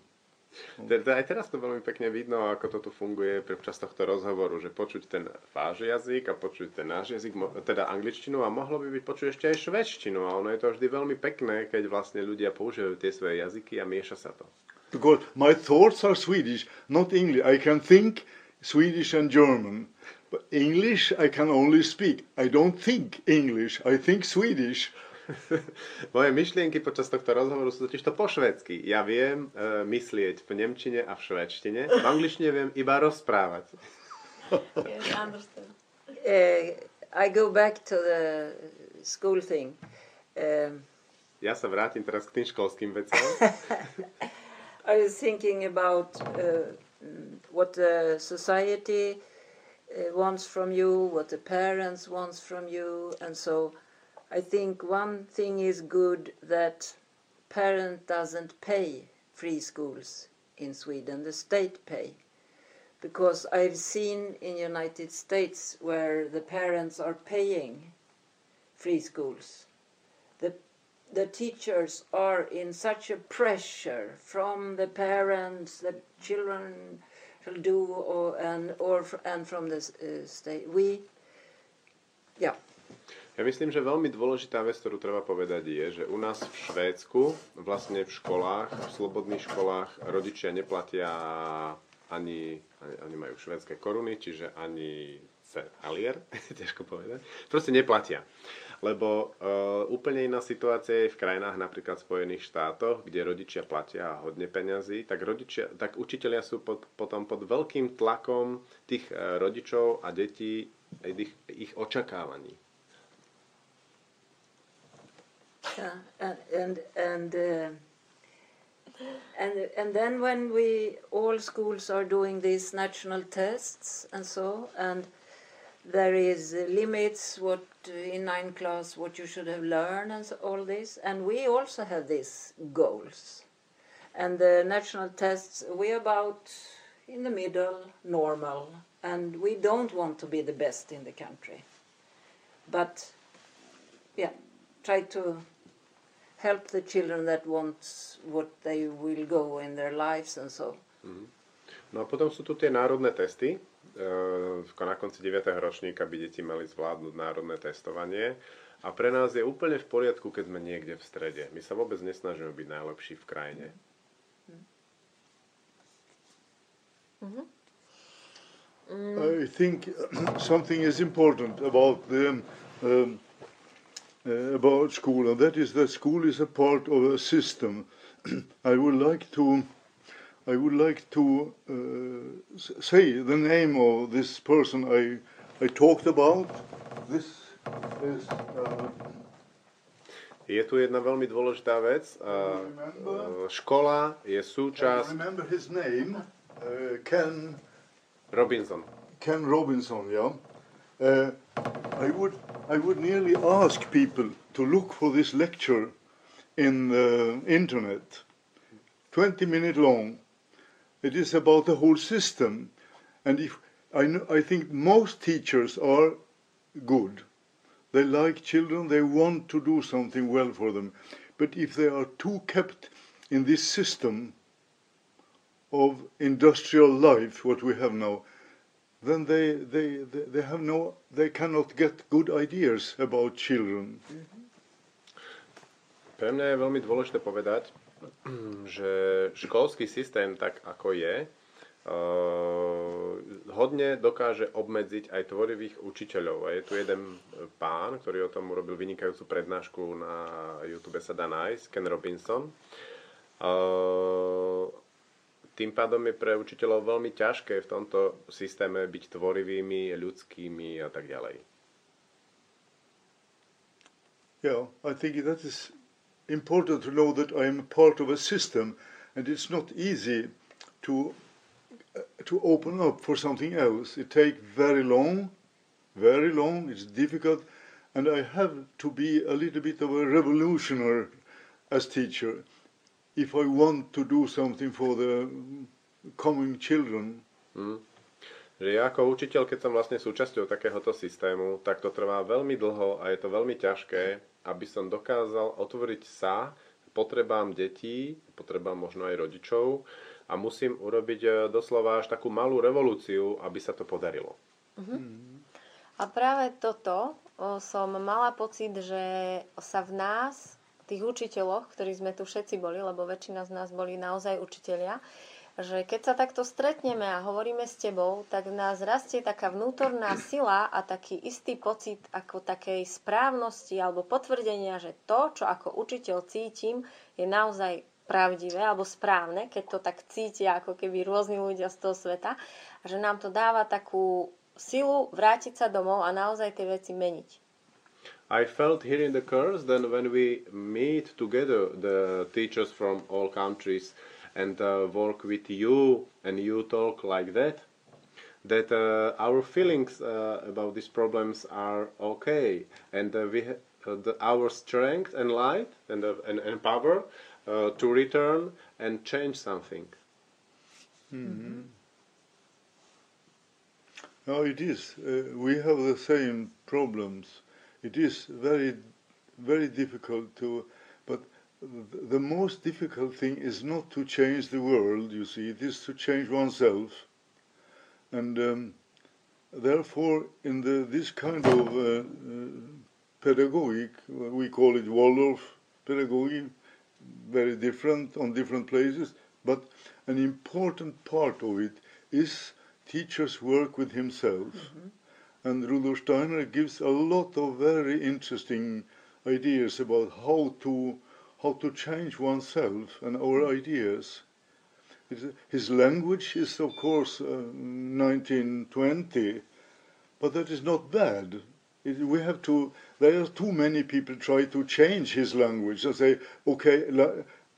Aj teraz to veľmi pekne vidno, ako to tu funguje počas tohto rozhovoru, že počuť ten váš jazyk a počuť ten náš jazyk, teda angličtinu a mohlo by byť počuť ešte aj švedštinu a ono je to vždy veľmi pekné, keď vlastne ľudia používajú tie svoje jazyky a mieša sa to. Because my thoughts are Swedish, not English. I can think Swedish and German. But English I can only speak. I don't think English, I think Swedish. [LAUGHS] Moje myšlienky počas tohto rozhovoru sú totiž to po švedsky. Ja viem uh, myslieť v nemčine a v švedštine. V angličtine viem iba rozprávať. uh, I go back to the school thing. Um, ja sa vrátim teraz k tým školským veciam. [LAUGHS] I was thinking about uh, what the society wants from you, what the parents wants from you, and so I think one thing is good that parent doesn't pay free schools in Sweden, the state pay. Because I've seen in United States where the parents are paying free schools. The, the teachers are in such a pressure from the parents, the children shall do, or, and, or, and from the uh, state. We, yeah. Ja myslím, že veľmi dôležitá vec, ktorú treba povedať je, že u nás v Švédsku, vlastne v školách, v slobodných školách rodičia neplatia ani, ani, ani majú švédske koruny, čiže ani alier, [LAUGHS] ťažko povedať, proste neplatia. Lebo uh, úplne iná situácia je v krajinách napríklad Spojených štátoch, kde rodičia platia hodne peňazí, tak, rodičia, tak učitelia sú pod, potom pod veľkým tlakom tých uh, rodičov a detí, ich, ich očakávaní. Yeah, and and and, uh, and and then when we all schools are doing these national tests and so and there is limits what in nine class what you should have learned and so, all this and we also have these goals. And the national tests we are about in the middle normal and we don't want to be the best in the country. But yeah try to help the children that want what they will go in their lives and so. Mm-hmm. No a potom sú tu tie národné testy. E, na konci 9. ročníka by deti mali zvládnuť národné testovanie. A pre nás je úplne v poriadku, keď sme niekde v strede. My sa vôbec nesnažíme byť najlepší v krajine. Mm-hmm. I think something is important about the um, uh, about school, and that is that school is a part of a system. [CLEARS THROAT] I would like to, I would like to uh, say the name of this person I, I talked about. This is. Uh, je tu jedna veľmi dôležitá vec. Uh, škola je súčasť... I remember his name, uh, Ken... Robinson. Ken Robinson, yeah. Uh, I would I would nearly ask people to look for this lecture in the internet, 20 minutes long. It is about the whole system, and if I I think most teachers are good. They like children. They want to do something well for them, but if they are too kept in this system of industrial life, what we have now, then they, they, they, they have no, they cannot get good ideas about children. Pre mňa je veľmi dôležité povedať, [CLEARS THROAT] že školský systém, tak ako je, Uh, hodne dokáže obmedziť aj tvorivých učiteľov. A je tu jeden pán, ktorý o tom urobil vynikajúcu prednášku na YouTube sa dá nájsť, Ken Robinson. Uh, tým pádom je pre učiteľov veľmi ťažké v tomto systéme byť tvorivými, ľudskými a tak ďalej. Yeah, I think that is important to know that I am part of a system and it's not easy to uh, to open up for something else. It takes very long, very long, it's difficult and I have to be a little bit of a revolutionary as teacher if I want to do something for the coming children. Mm. Že ja ako učiteľ, keď som vlastne súčasťou takéhoto systému, tak to trvá veľmi dlho a je to veľmi ťažké, aby som dokázal otvoriť sa potrebám detí, potrebám možno aj rodičov a musím urobiť e, doslova až takú malú revolúciu, aby sa to podarilo. A práve toto som mala pocit, že sa v nás, tých učiteľoch, ktorí sme tu všetci boli, lebo väčšina z nás boli naozaj učitelia, že keď sa takto stretneme a hovoríme s tebou, tak v nás rastie taká vnútorná sila a taký istý pocit ako takej správnosti alebo potvrdenia, že to, čo ako učiteľ cítim, je naozaj pravdivé alebo správne, keď to tak cítia ako keby rôzni ľudia z toho sveta že nám to dáva takú silu vrátiť sa domov a naozaj tie veci meniť. I felt here in the course then when we meet together the teachers from all countries and uh, work with you and you talk like that that uh, our feelings uh, about these problems are okay and uh, we uh, the, our strength and light and, uh, and, and power to return and change something No, it is. We have the same problems. It is very, very difficult to, but the most difficult thing is not to change the world, you see, it is to change oneself. And um, therefore, in the, this kind of uh, uh, pedagogic, we call it Waldorf pedagogy, very different on different places, but an important part of it is teacher's work with himself. And Rudolf Steiner gives a lot of very interesting ideas about how to how to change oneself and our ideas. His- language is, of course, uh, 1920, but that is not bad. It, we have to. There are too many people try to change his language and say, "Okay,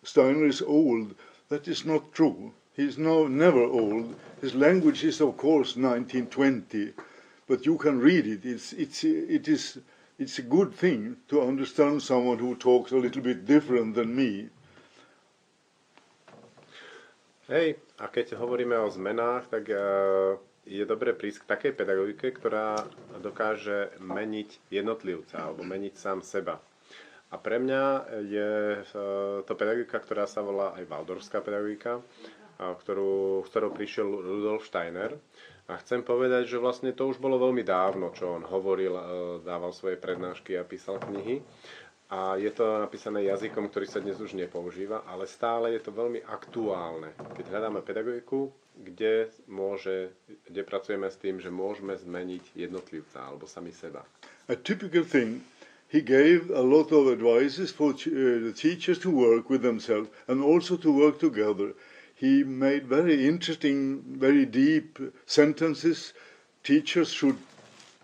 Steiner is old." That is not true. He is no never old. His language is, of course, 1920, but you can read it. It's it's it is it's a good thing to understand someone who talks a little bit different than me. Hej, a keď hovoríme o zmenách, tak uh, je dobre prísť k takej pedagogike, ktorá dokáže meniť jednotlivca alebo meniť sám seba. A pre mňa je uh, to pedagogika, ktorá sa volá aj Waldorská pedagogika, uh, ktorú, ktorou prišiel Rudolf Steiner. A chcem povedať, že vlastne to už bolo veľmi dávno, čo on hovoril, uh, dával svoje prednášky a písal knihy. A je to napísané jazykom, ktorý sa dnes už nepoužíva, ale stále je to veľmi aktuálne. Keď hľadáme pedagogiku, kde, môže, kde pracujeme s tým, že môžeme zmeniť jednotlivca alebo sami seba. A typical thing, he gave a lot of advices for uh, the teachers to work with themselves and also to work together. He made very interesting, very deep sentences. Teachers should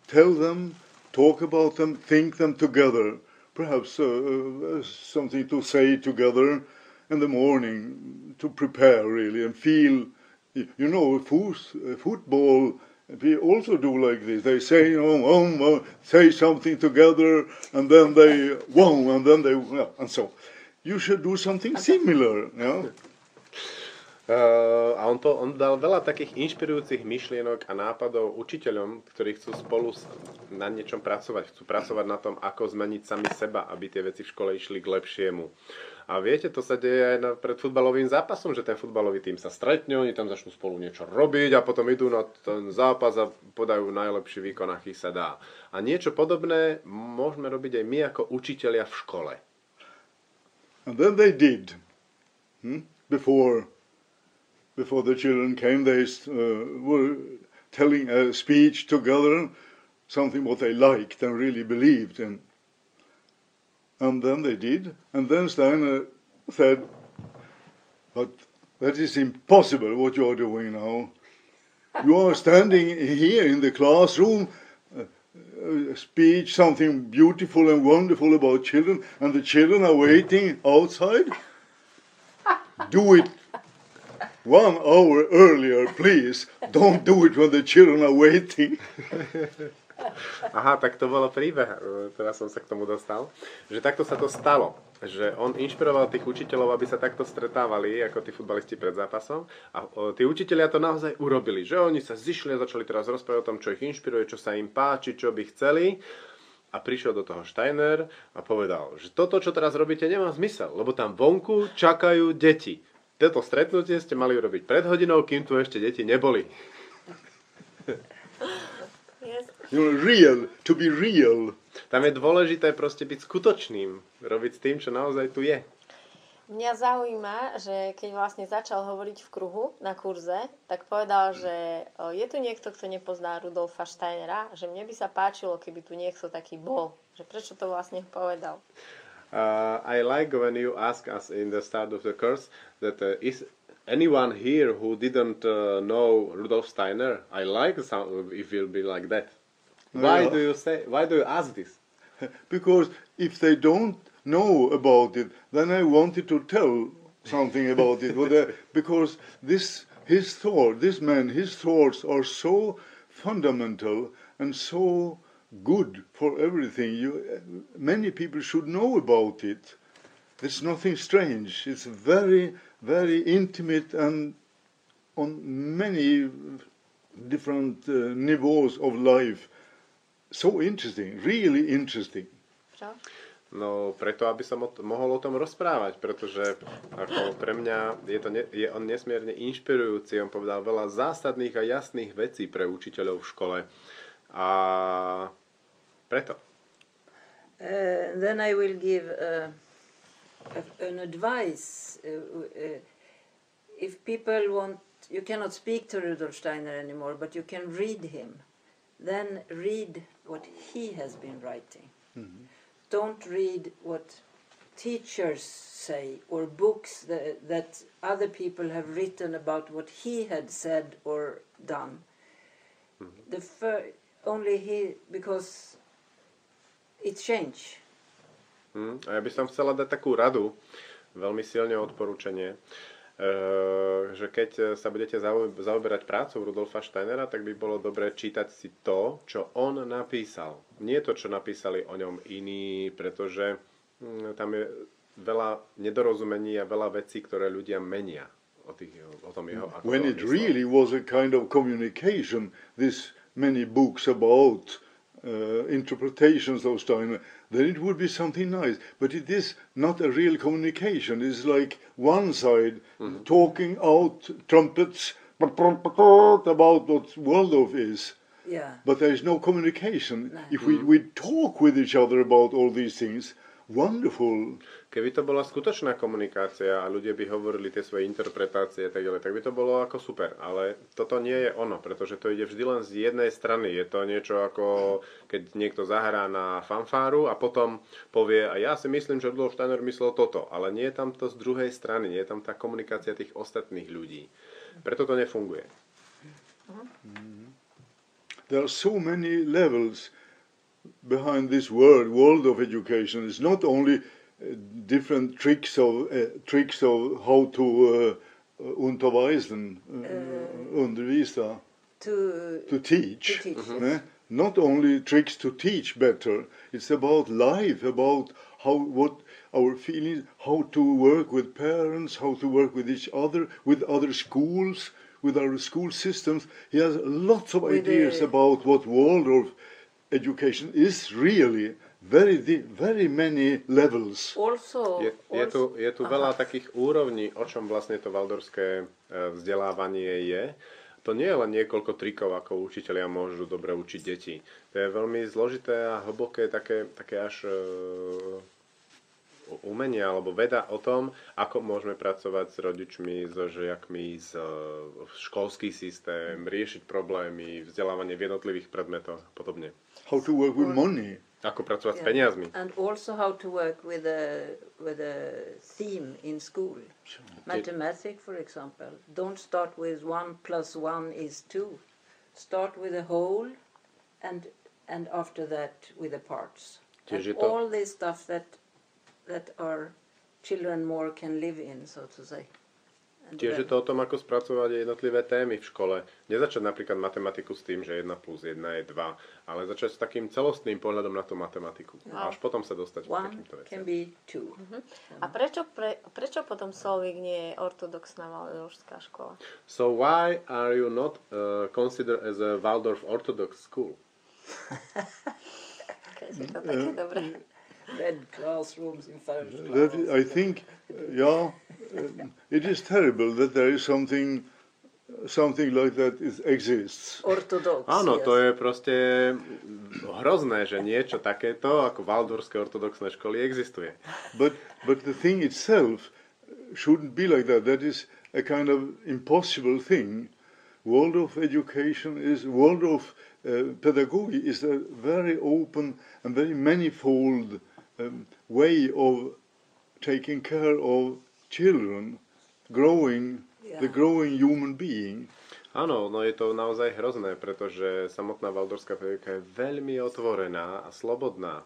tell them, talk about them, think them together. Perhaps uh, uh, something to say together in the morning to prepare really and feel. You know, uh, football. We also do like this. They say, you know, um, uh, say something together, and then they, wow, and then they, yeah, and so. You should do something similar. Yeah. Uh, a on, to, on dal veľa takých inšpirujúcich myšlienok a nápadov učiteľom, ktorí chcú spolu na niečom pracovať. Chcú pracovať na tom, ako zmeniť sami seba, aby tie veci v škole išli k lepšiemu. A viete, to sa deje aj na, pred futbalovým zápasom, že ten futbalový tým sa stretne, oni tam začnú spolu niečo robiť a potom idú na ten zápas a podajú najlepší výkon, aký sa dá. A niečo podobné môžeme robiť aj my ako učitelia v škole. And then they did. Hmm? Before, before the children came, they uh, were telling a speech together, something what they liked and really believed in. And then they did. And then Steiner said, But that is impossible what you are doing now. You are standing here in the classroom a speech, something beautiful and wonderful about children, and the children are waiting outside. Do it one hour earlier, please. Don't do it when the children are waiting. [LAUGHS] Aha, tak to bolo príbeh, teraz som sa k tomu dostal, že takto sa to stalo, že on inšpiroval tých učiteľov, aby sa takto stretávali, ako tí futbalisti pred zápasom. A tí učiteľia to naozaj urobili, že oni sa zišli a začali teraz rozprávať o tom, čo ich inšpiruje, čo sa im páči, čo by chceli. A prišiel do toho Steiner a povedal, že toto, čo teraz robíte, nemá zmysel, lebo tam vonku čakajú deti toto stretnutie ste mali urobiť pred hodinou, kým tu ešte deti neboli. Yes. Real, to be real. Tam je dôležité proste byť skutočným, robiť s tým, čo naozaj tu je. Mňa zaujíma, že keď vlastne začal hovoriť v kruhu na kurze, tak povedal, že je tu niekto, kto nepozná Rudolfa Steinera, že mne by sa páčilo, keby tu niekto taký bol. Že prečo to vlastne povedal? Uh, I like when you ask us in the start of the course that uh, is anyone here who didn't uh, know Rudolf Steiner? I like sound if you'll be like that. Why Yeah. do you say? Why do you ask this? [LAUGHS] Because if they don't know about it, then I wanted to tell something about it. Uh, [LAUGHS] because this, his thought, this man, his thoughts are so fundamental and so good for everything. You, uh, many people should know about it. There's nothing strange. It's very, very intimate and on many different uh, niveaus of life. So interesting, really interesting. Čo? No preto, aby som o t- mohol o tom rozprávať, pretože ako pre mňa je, to ne, je on nesmierne inšpirujúci. On povedal veľa zásadných a jasných vecí pre učiteľov v škole. A preto. Uh, then I will give uh, a, an advice. Uh, uh, if people want, you cannot speak to Rudolf Steiner anymore, but you can read him. Then read what he has been writing. Don't read what teachers say or books that, that other people have written about what he had said or done. The fir- only he because it change. Hm? A ja by som chcela dať takú radu, veľmi silne odporúčanie, eh, že keď sa budete zaoberať prácou Rudolfa Steinera, tak by bolo dobré čítať si to, čo on napísal. Nie to, čo napísali o ňom iní, pretože hm, tam je veľa nedorozumení a veľa vecí, ktoré ľudia menia o, tých, o tom jeho. ako when to it myslel. really was a kind of communication, this many books about uh, interpretations of Steiner, then it would be something nice. But it is not a real communication. It's like one side talking out trumpets about what Waldorf is. Yeah. But there is no communication. No. If we, we talk with each other about all these things, wonderful. Keby to bola skutočná komunikácia a ľudia by hovorili tie svoje interpretácie a tak ďalej, tak by to bolo ako super. Ale toto nie je ono, pretože to ide vždy len z jednej strany. Je to niečo ako keď niekto zahrá na fanfáru a potom povie, a ja si myslím, že Rudolf Steiner myslel toto, ale nie je tam to z druhej strany, nie je tam tá komunikácia tých ostatných ľudí. Preto to nefunguje. There are so many levels behind this word, world of education. It's not only different tricks of uh, tricks of how to uh, uh, unterweisen, uh, undervisa, To to teach. to teach, eh? Not only tricks to teach better. It's about life, about how what our feelings, how to work with parents, how to work with each other, with other schools, with our school systems. He has lots of With ideas the- about what Waldorf education is really. Very, very many levels. also, Je, je, tu, je tu veľa takých úrovní, o čom vlastne to valdorské e, vzdelávanie je. To nie je len niekoľko trikov, ako učitelia môžu dobre učiť deti. To je veľmi zložité a hlboké, také, také až e, umenie alebo veda o tom, ako môžeme pracovať s rodičmi, so žiakmi, s e, školský systém, riešiť problémy, vzdelávanie v jednotlivých predmetoch a podobne. How to work with money. Ako pracovať s Yeah. peniazmi. and also how to work with a with a theme in school. Mathematics, for example, don't start with one plus one is two. Start with a whole, and and after that with the parts. And all this stuff that that our children more can live in, so to say. And Tiež je to o tom, ako spracovať jednotlivé témy v škole. Nezačať napríklad matematiku s tým, že 1 plus 1 je 2, ale začať s takým celostným pohľadom na tú matematiku. A až potom sa dostať k one takýmto can veciam. be two. A prečo, pre, prečo potom Solvik nie je ortodoxná valdorfská škola? So why are you not uh, considered as a Waldorf Orthodox school? [LAUGHS] Keď je to také dobré. [LAUGHS] red classrooms in first That class. I think, yeah, uh, it is terrible that there is something, something like that is, exists. Orthodox. Áno, yes. to je proste hrozné, že niečo takéto ako Valdorské ortodoxné školy existuje. But but the thing itself shouldn't be like that. That is a kind of impossible thing. World of education is Waldorf uh, pedagogy is a very open and very manifold um, way of taking care of children, growing the Yeah. growing human being. Áno, no je to naozaj hrozné, pretože samotná valdorská pedagogika je veľmi otvorená a slobodná.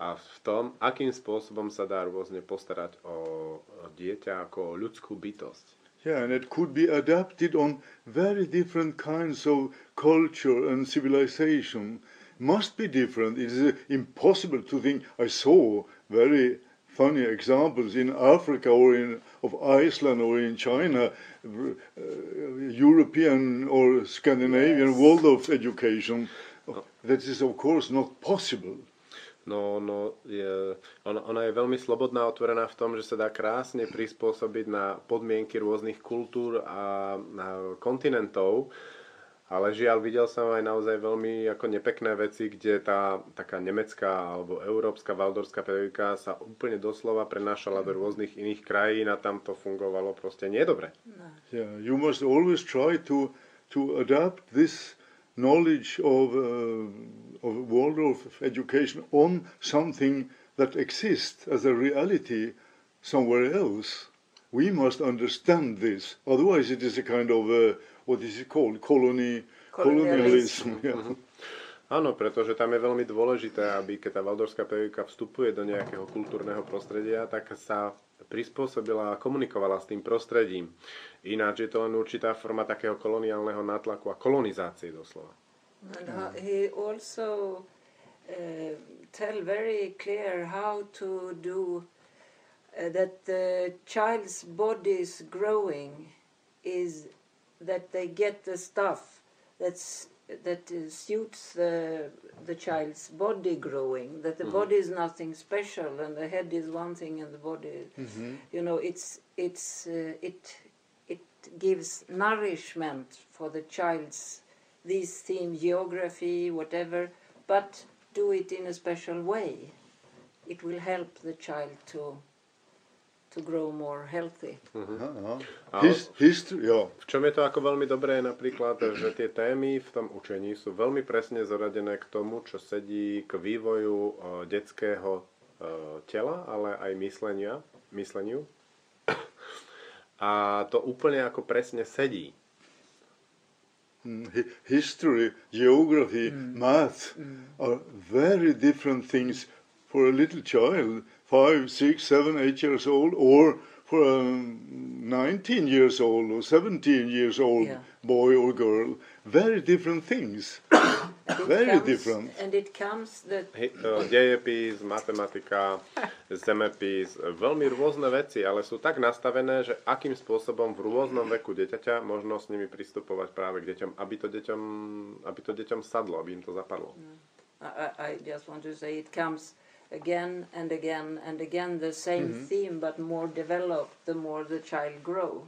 A v tom, akým spôsobom sa dá rôzne postarať o o dieťa ako o ľudskú bytosť. Yeah, and it could be adapted on very different kinds of culture and civilization. Must be different. It is uh, impossible to think. I saw very funny examples in Africa or in of Iceland or in China, uh, European or Scandinavian Yes. of education. That is of course not possible. No, no je, ona, ona je veľmi slobodná otvorená v tom, že sa dá krásne prispôsobiť na podmienky rôznych kultúr a na kontinentov. Ale žiaľ, videl som aj naozaj veľmi ako nepekné veci, kde tá taká nemecká alebo európska valdorská pedagogika sa úplne doslova prenášala do rôznych iných krajín a tam to fungovalo proste nedobre. Yeah, you must always try to to adapt this knowledge of uh, of Waldorf education on something that exists as a reality somewhere else. We must understand this, otherwise it is a kind of uh, what is it called colony colonialism. Colonialism. yeah. Áno, pretože tam je veľmi dôležité, aby keď tá valdorská pedagogika vstupuje do nejakého kultúrneho prostredia, tak sa prispôsobila a komunikovala s tým prostredím. Ináč je to len určitá forma takého koloniálneho nátlaku a kolonizácie doslova. And he also uh, tell very clear how to do uh, that the child's body's growing is that they get the stuff that's that uh, suits the the child's body growing that the body is nothing special and the head is one thing and the body you know it's it's uh, it it gives nourishment for the child's these themes geography whatever but do it in a special way. It will help the child to to grow more healthy Uh-huh. His, history, yeah. v čom je to ako veľmi dobré je napríklad, že tie témy v tom učení sú veľmi presne zoradené k tomu, čo sedí k vývoju e, detského e, tela, ale aj myslenia, mysleniu. A to úplne ako presne sedí. Mm, hi- history, geography, math are very different things for a little child, five, six, seven, eight years old, or for a 19 years old or 17 years old Yeah. boy or girl. Very different things. [COUGHS] Very comes- different. and it comes that Dejepis, matematika, zemepis, veľmi rôzne veci, ale sú tak nastavené, že akým spôsobom v rôznom veku dieťaťa možno s nimi pristupovať práve k deťom, aby to deťom, aby to deťom sadlo, aby im to zapadlo. I- I just want to say it comes again and again and again the same theme but more developed the more the child grow.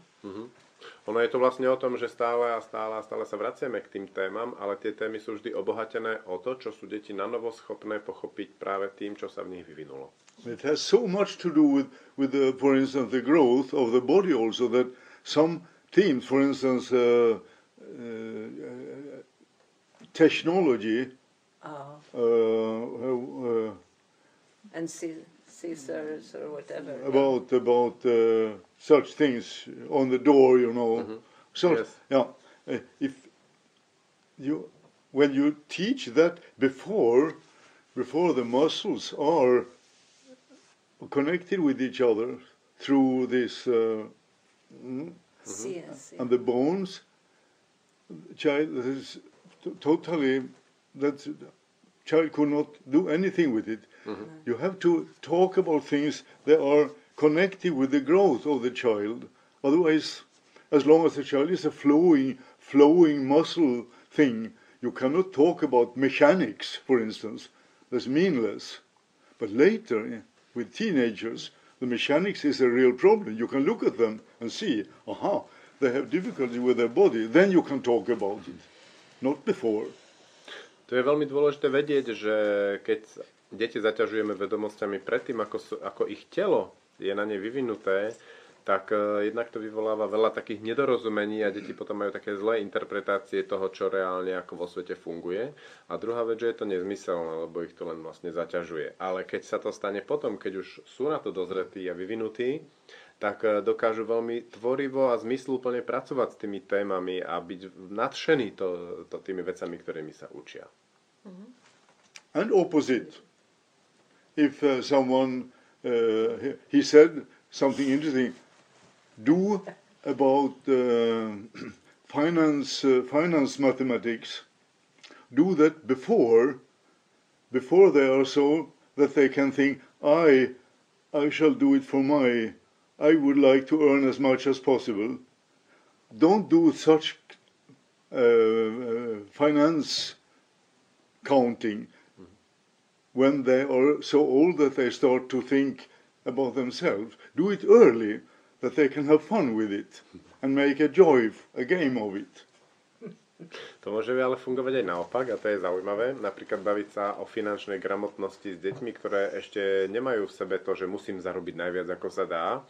Ono je to vlastne o tom, že stále a stále a stále sa vraciame k tým témam, ale tie témy sú vždy obohatené o to, čo sú deti na novo schopné pochopiť práve tým, čo sa v nich vyvinulo. It has so much to do with, with the, for instance, the growth of the body also that some teams, for instance, uh, uh, technology, uh, uh, uh, and sci- scissors or whatever about about uh, such things on the door, you know. So Yes. yeah, uh, if you when you teach that before before the muscles are connected with each other through this uh, mm, See, see. and the bones, child is t- totally that child could not do anything with it. Mm-hmm. You have to talk about things that are connected with the growth of the child. Otherwise, as long as the child is a flowing, flowing muscle thing, you cannot talk about mechanics, for instance. That's meaningless. But later, with teenagers, the mechanics is a real problem. You can look at them and see, aha, they have difficulty with their body. Then you can talk about it, not before. To je veľmi dôležité vedieť, že keď deti zaťažujeme vedomosťami predtým, ako, sú, ako ich telo je na ne vyvinuté, tak uh, jednak to vyvoláva veľa takých nedorozumení a deti potom majú také zlé interpretácie toho, čo reálne ako vo svete funguje. A druhá vec, že je to nezmyselné, lebo ich to len vlastne zaťažuje. Ale keď sa to stane potom, keď už sú na to dozretí a vyvinutí, tak uh, dokážu veľmi tvorivo a zmysluplne pracovať s tými témami a byť nadšení to, to tými vecami, ktorými sa učia. Mm-hmm. And opposite. If uh, someone, uh, he said something interesting, do about uh, [CLEARS THROAT] finance, uh, finance mathematics, do that before, before they are so that they can think, I, I shall do it for my, I would like to earn as much as possible. Don't do such uh, finance counting when they are so old that they start to think about themselves. Do it early that they can have fun with it and make a joy, a game of it. [LAUGHS] To môže ale fungovať aj naopak a to je zaujímavé. Napríklad baviť sa o finančnej gramotnosti s deťmi, ktoré ešte nemajú v sebe to, že musím zarobiť najviac ako sa dá,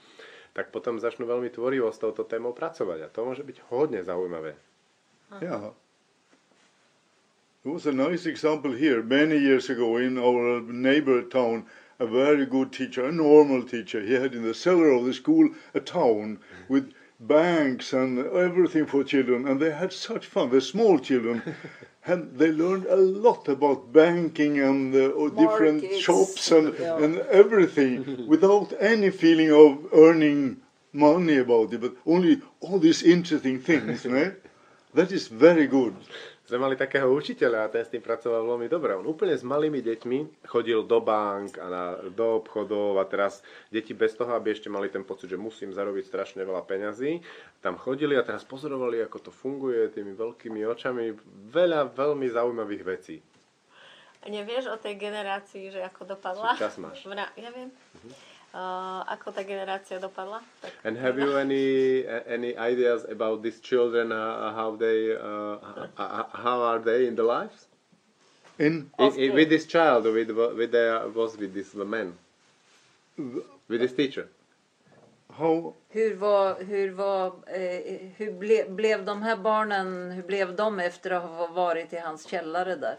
tak potom začnú veľmi tvorivo s touto témou pracovať a to môže byť hodne zaujímavé. Yeah. There was a nice example here many years ago in our neighbor town a very good teacher, a normal teacher. He had in the cellar of the school a town with banks and everything for children, and they had such fun. The small children, [LAUGHS] and they learned a lot about banking and uh, different shops and, yeah. and everything [LAUGHS] without any feeling of earning money about it, but only all these interesting things. [LAUGHS] right? That is very good. Sme mali takého učiteľa a ten s tým pracoval veľmi dobre. On úplne s malými deťmi chodil do bank a na, do obchodov a teraz deti bez toho, aby ešte mali ten pocit, že musím zarobiť strašne veľa peňazí, tam chodili a teraz pozorovali, ako to funguje tými veľkými očami. Veľa veľmi zaujímavých vecí. Nevieš o tej generácii, že ako dopadla? Čas máš. Ja viem. Uh-huh. Uh, ako tá generácia dopadla? Tak And have you any any ideas about these children? Uh, how they uh, how are they in the lives? In, in, in with this child, with with the was with this man, with this teacher. How? Hur var, hur var, eh, hur ble, blev de här barnen, hur blev de efter att ha varit i hans källare där?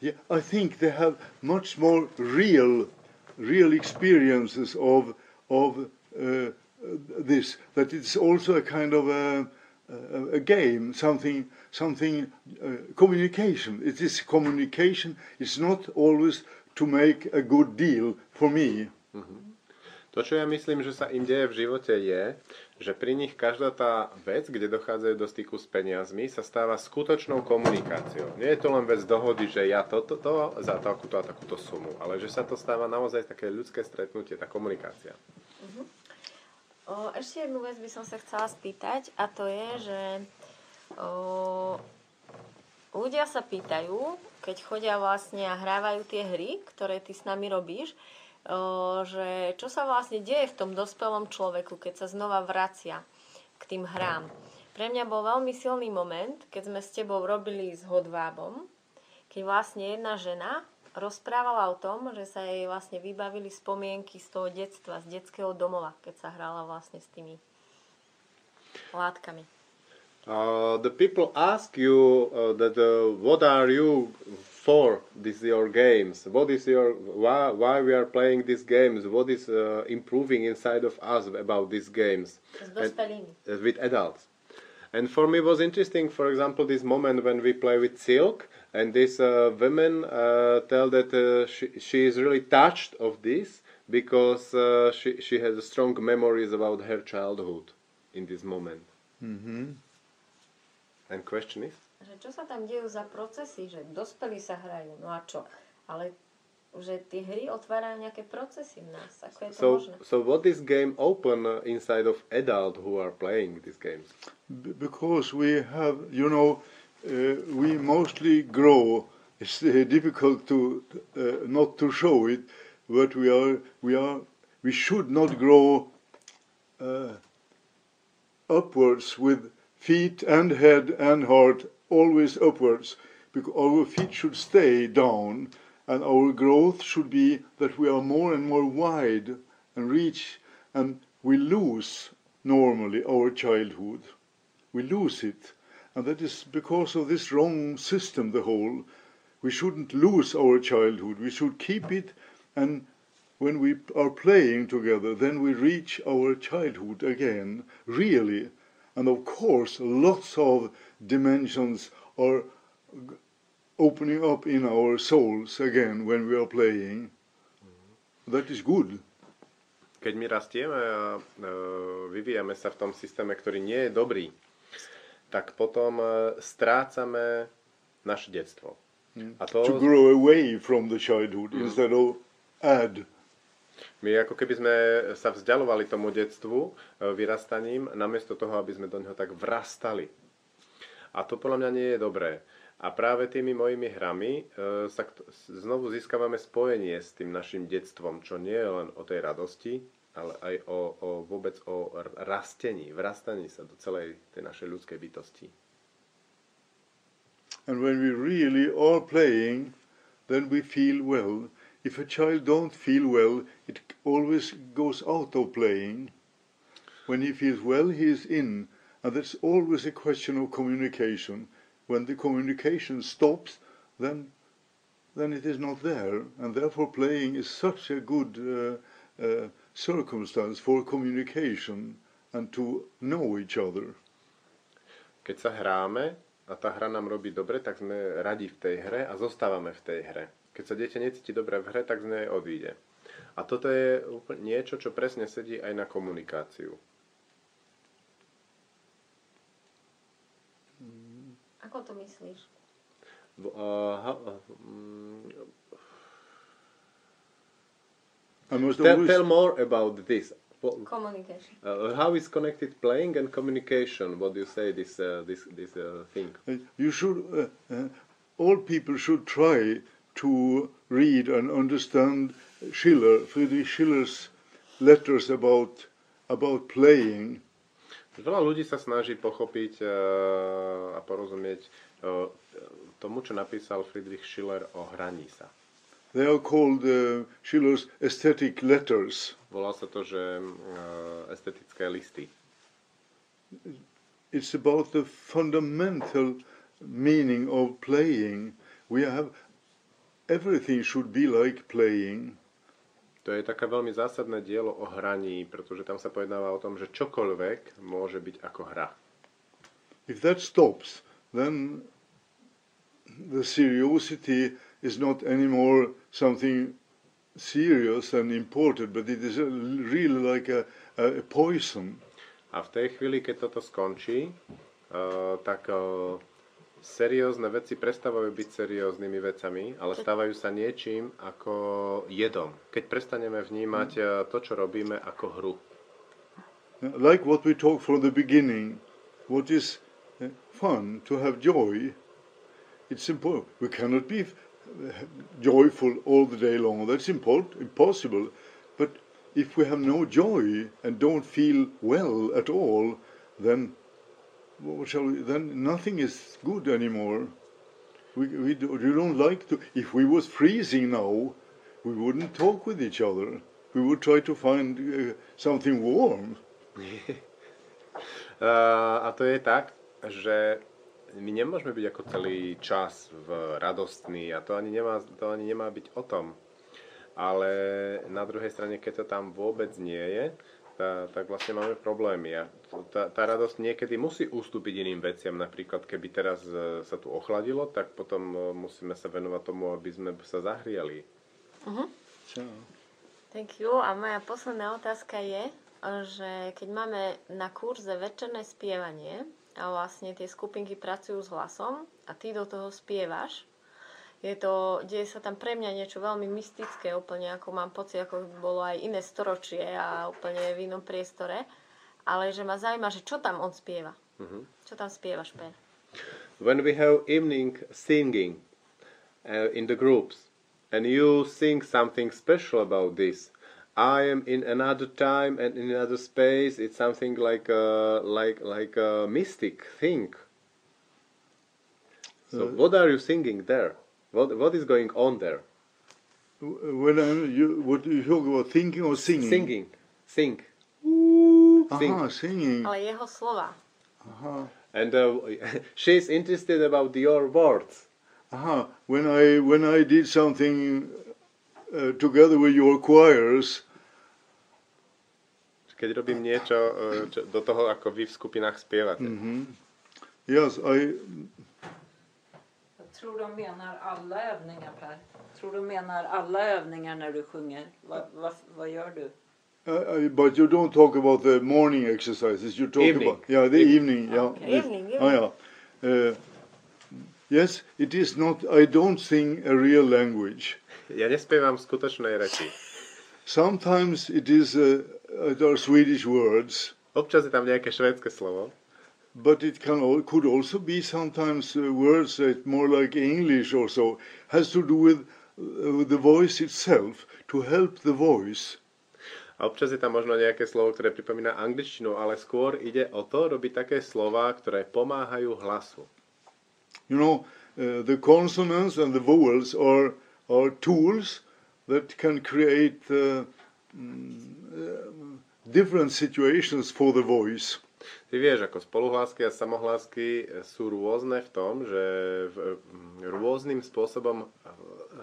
Yeah, I think they have much more real real experiences of of uh, this. That it's also a kind of a, a, game, something something uh, communication. It is communication. It's not always to make a good deal for me. Mm-hmm. To, čo ja myslím, že sa im deje v živote je, že pri nich každá tá vec, kde dochádzajú do styku s peniazmi, sa stáva skutočnou komunikáciou. Nie je to len vec dohody, že ja toto to, za takúto a takúto sumu, ale že sa to stáva naozaj také ľudské stretnutie, tá komunikácia. Uh-huh. O, ešte jednu vec by som sa chcela spýtať a to je, že o, ľudia sa pýtajú, keď chodia vlastne a hrávajú tie hry, ktoré ty s nami robíš, že čo sa vlastne deje v tom dospelom človeku, keď sa znova vracia k tým hrám. Pre mňa bol veľmi silný moment, keď sme s tebou robili s hodvábom, keď vlastne jedna žena rozprávala o tom, že sa jej vlastne vybavili spomienky z toho detstva, z detského domova, keď sa hrala vlastne s tými látkami. Uh, the people ask you uh, that uh, what are you for this your games. What is your why, why we are playing these games? What is uh, improving inside of us about these games? And, uh, with adults. And for me it was interesting for example this moment when we play with silk and these uh, women uh, tell that uh, she, she is really touched of this because uh, she, she has strong memories about her childhood in this moment. Mm-hmm. and question is že čo sa tam dejú za procesy, že dospelí sa hrajú, no a čo? Ale že tie hry otvárajú nejaké procesy v nás. Ako je to so, možné? So what is game open inside of adult who are playing these games? B because we have, you know, uh, we mostly grow it's uh, difficult to uh, not to show it, but we are we are we should not grow uh, upwards with feet and head and heart always upwards, because our feet should stay down, and our growth should be that we are more and more wide and reach, and we lose normally our childhood. We lose it, and that is because of this wrong system. The whole we shouldn't lose our childhood. We should keep it, and when we are playing together, then we reach our childhood again, really. And of course, lots of dimensions are opening up in our souls again when we are playing. That is good. Keď my rastieme a e, vyvíjame sa v tom systéme, ktorý nie je dobrý, tak potom e, strácame naše detstvo. A To to grow away from the childhood instead of add. My ako keby sme sa vzdialovali tomu detstvu e, vyrastaním, namiesto toho, aby sme do neho tak vrastali. A to podľa mňa nie je dobré. A práve tými mojimi hrami e, sa znovu získavame spojenie s tým našim detstvom, čo nie je len o tej radosti, ale aj o, o vôbec o rastení, vrastaní sa do celej tej našej ľudskej bytosti. And when we really are playing, then we feel well. If a child don't feel well, it always goes out of playing. When he feels well, he is in. And that's always a question of communication. When the communication stops, then then it is not there. And therefore playing is such a good uh, uh, circumstance for communication and to know each other. Keď sa hráme a tá hra nám robí dobre, tak sme radi v tej hre a zostávame v tej hre. Keď sa dieťa necíti dobre v hre, tak z nej odíde. A toto je úplne niečo, čo presne sedí aj na komunikáciu. Ako to myslíš? V- Uh, ha, uh, mm, tell, tell more about this. Communication. Uh, how is connected playing and communication? What do you say this uh, this this uh, thing? You should, uh, uh, all people should try to read and understand Schiller, Friedrich Schiller's letters about about playing. Veľa ľudí sa snaží pochopiť uh, a porozumieť uh, tomu, čo napísal Friedrich Schiller o hraní sa. They are called uh, Schiller's aesthetic letters. Volá sa to, že uh, estetické listy. It's about the fundamental meaning of playing. We have everything should be like playing. To je také veľmi zásadné dielo o hraní, pretože tam sa pojednáva o tom, že čokoľvek môže byť ako hra. If that stops, then the seriosity is not anymore something serious and important, but it is really like a, a poison. A v tej chvíli, keď toto skončí, uh, tak uh, seriózne veci prestávajú byť serióznymi vecami, ale stávajú sa niečím ako jedom. Keď prestaneme vnímať uh, to, čo robíme, ako hru. Like what we talked from the beginning, what is uh, fun to have joy, it's important. We cannot be uh, joyful all the day long. That's import- impossible. But if we have no joy and don't feel well at all, then what shall we, then nothing is good anymore. We, we, do, we don't like to. If we was freezing now, we wouldn't talk with each other. We would try to find uh, something warm. Uh, [LAUGHS] a to je tak, že my nemôžeme byť ako celý čas v radostný a to ani nemá, to ani nemá byť o tom. Ale na druhej strane, keď to tam vôbec nie je, tak vlastne máme problémy. A tá, tá radosť niekedy musí ustúpiť iným veciam. Napríklad, keby teraz e, sa tu ochladilo, tak potom e, musíme sa venovať tomu, aby sme sa zahriali. Thank you. A moja posledná otázka je, že keď máme na kurze večerné spievanie a vlastne tie skupinky pracujú s hlasom a ty do toho spievaš, je to, deje sa tam pre mňa niečo veľmi mystické, úplne ako mám pocit, ako by bolo aj iné storočie a úplne v inom priestore, ale že ma zaujíma, že čo tam on spieva. Čo tam spievaš, Per? When we have evening singing uh, in the groups and you think something special about this I am in another time and in another space it's something like a, like like a mystic thing so what are you singing there what what is going on there When I'm, you, what do you talk about? Thinking or singing? singing sing Aha, singing. Ale jeho slova. Aha. and uh, [LAUGHS] she's interested about your words Aha. When I when I did something uh, together with your choirs, keď robím niečo uh, čo, do toho, ako vy v skupinách spievate. yes, I Jag tror de menar alla övningar Per. Tror de menar alla övningar när du sjunger. Vad, vad, vad gör du? Uh, I, but you don't talk about the morning exercises. You talk Evening. about yeah the evening. Yeah. Okay. Evening, Oh yeah. Uh, yes, it is not. I don't sing a real language. [LAUGHS] Ja nespievam v skutočnej reči. Sometimes it is uh, uh, there are Swedish words, Občas je tam nejaké švédske slovo, but it can could also be sometimes uh, words that more like English or so has to do with, uh, with the voice itself to help the voice. a občas je tam možno nejaké slovo, ktoré pripomína angličtinu, ale skôr ide o to robiť také slova, ktoré pomáhajú hlasu. You know, uh, the consonants and the vowels are are tools that can create uh, mm, uh, different situations for the voice. Ty vieš, ako spoluhlásky a samohlásky sú rôzne v tom, že v, rôznym spôsobom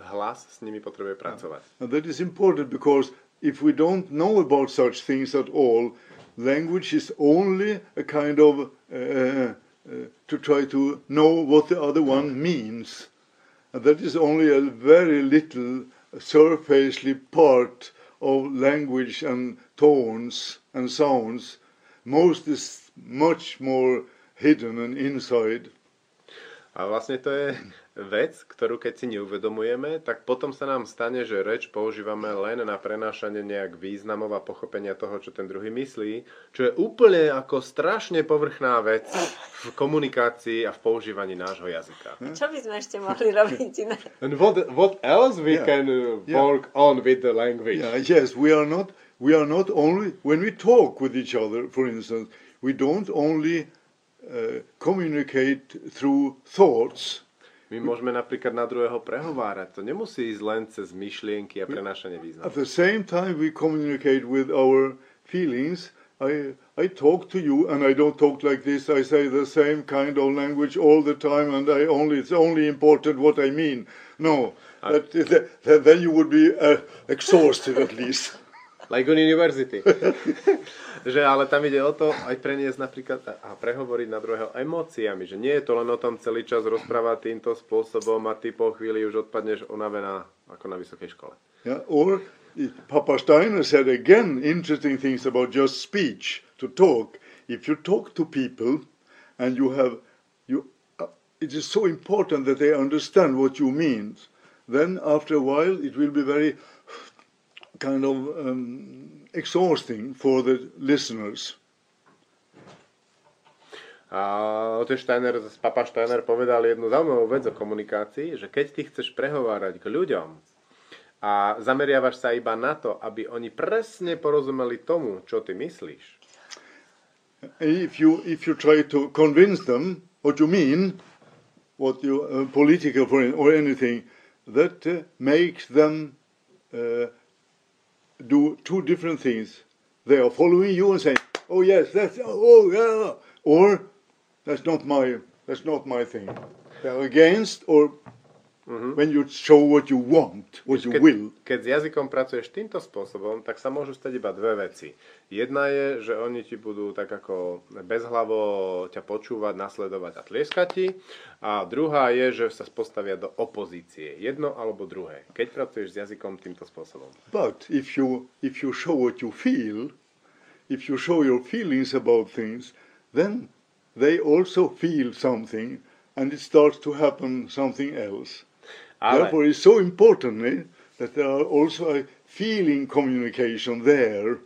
hlas s nimi potrebuje pracovať. And that is important because if we don't know about such things at all, language is only a kind of uh, uh, to try to know what the other one means. And that is only a very little surfacely part of language and tones and sounds. Most is much more hidden and inside. A vlastne to je vec, ktorú keď si neuvedomujeme, tak potom sa nám stane, že reč používame len na prenášanie nejak významov a pochopenia toho, čo ten druhý myslí, čo je úplne ako strašne povrchná vec v komunikácii a v používaní nášho jazyka. Čo by sme ešte mohli robiť iné? And what, what else we Yeah. can uh, Yeah. work on with the language? Yeah, yes, we are not. We are not only when we talk with each other. For instance, we don't only uh, communicate through thoughts. My môžeme napríklad na druhého prehovárať. To nemusí ísť len cez myšlienky a prenášanie At the same time, we communicate with our feelings. I I talk to you, and I don't talk like this. I say the same kind of language all the time, and I only it's only important what I mean. No, that, that, that- then you would be uh, exhausted at least. Like on university. [LAUGHS] že ale tam ide o to aj preniesť napríklad a- prehovoriť na druhého emóciami, že nie je to len o tom celý čas rozprávať týmto spôsobom a ty po chvíli už odpadneš unavená ako na vysokej škole. Yeah, or Papa Steiner said again interesting things about just speech to talk. If you talk to people and you have you, uh, it is so important that they understand what you mean. Then after a while, it will be very kind of um, exhausting for the listeners. A Otec Steiner, papa Steiner povedal jednu zaujímavú vec o komunikácii, že keď ty chceš prehovárať k ľuďom a zameriavaš sa iba na to, aby oni presne porozumeli tomu, čo ty myslíš, If you if you try to convince them what you mean, what you uh, political or anything, that uh, makes them uh, do two different things. They are following you and saying, "Oh yes, that's oh yeah," or "That's not my that's not my thing." They are against, or when you show what you want, what you keď, will. keď s jazykom pracuješ týmto spôsobom, tak sa môžu stať iba dve veci. Jedna je, že oni ti budú tak ako bezhlavo ťa počúvať, nasledovať a tlieskať ti. A druhá je, že sa postavia do opozície. Jedno alebo druhé. Keď pracuješ s jazykom týmto spôsobom. But if you if you show what you feel, if you show your feelings about things, then they also feel something, and it starts to happen something else. Ale, Therefore, it's so important eh, that there are also a feeling communication there.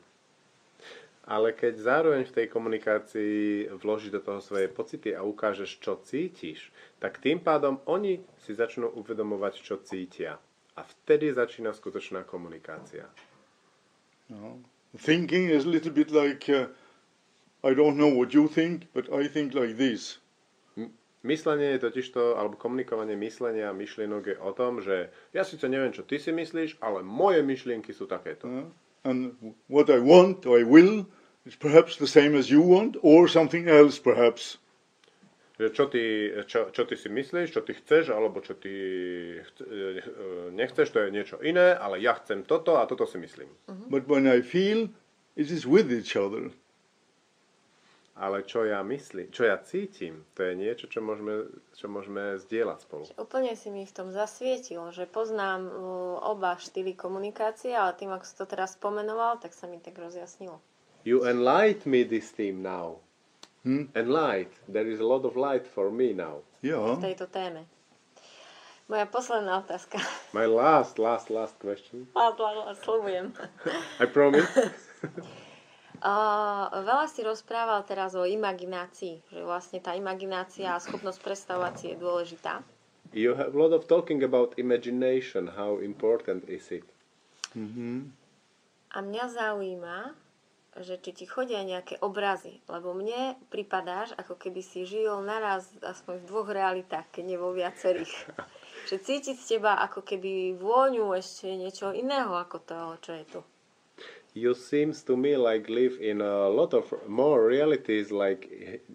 Ale keď zároveň v tej komunikácii vložíš do toho svoje pocity a ukážeš, čo cítiš, tak tým pádom oni si začnú uvedomovať, čo cítia. A vtedy začína skutočná komunikácia. No. Thinking is a little bit like uh, I don't know what you think, but I think like this. Myslenie je totižto, alebo komunikovanie myslenia a myšlienok je o tom, že ja síce neviem, čo ty si myslíš, ale moje myšlienky sú takéto. Uh, and what I want or I will is perhaps the same as you want, or something else perhaps. Že čo ty, čo, čo ty si myslíš, čo ty chceš, alebo čo ty chce, nechceš, to je niečo iné, ale ja chcem toto a toto si myslím. Uh-huh. But when I feel, it is with each other. Ale čo ja myslím, čo ja cítim, to je niečo, čo môžeme, čo môžeme zdieľať spolu. Úplne si mi v tom zasvietil, že poznám oba štýly komunikácie, ale tým, ako si to teraz spomenoval, tak sa mi tak rozjasnilo. You enlight me this theme now. Hmm? Enlight. There is a lot of light for me now. Yeah. V tejto téme. Moja posledná otázka. My last, last, last question. Last, last, last, slubujem. I promise. Uh, veľa si rozprával teraz o imaginácii, že vlastne tá imaginácia a schopnosť predstavovať si je dôležitá. You have a lot of talking about imagination, how important is it? Mm-hmm. A mňa zaujíma, že či ti chodia nejaké obrazy, lebo mne pripadáš, ako keby si žil naraz aspoň v dvoch realitách, keď nie vo viacerých. [LAUGHS] že cítiť z teba ako keby vôňu ešte niečo iného ako toho, čo je tu. You seems to me like live in a lot of more realities like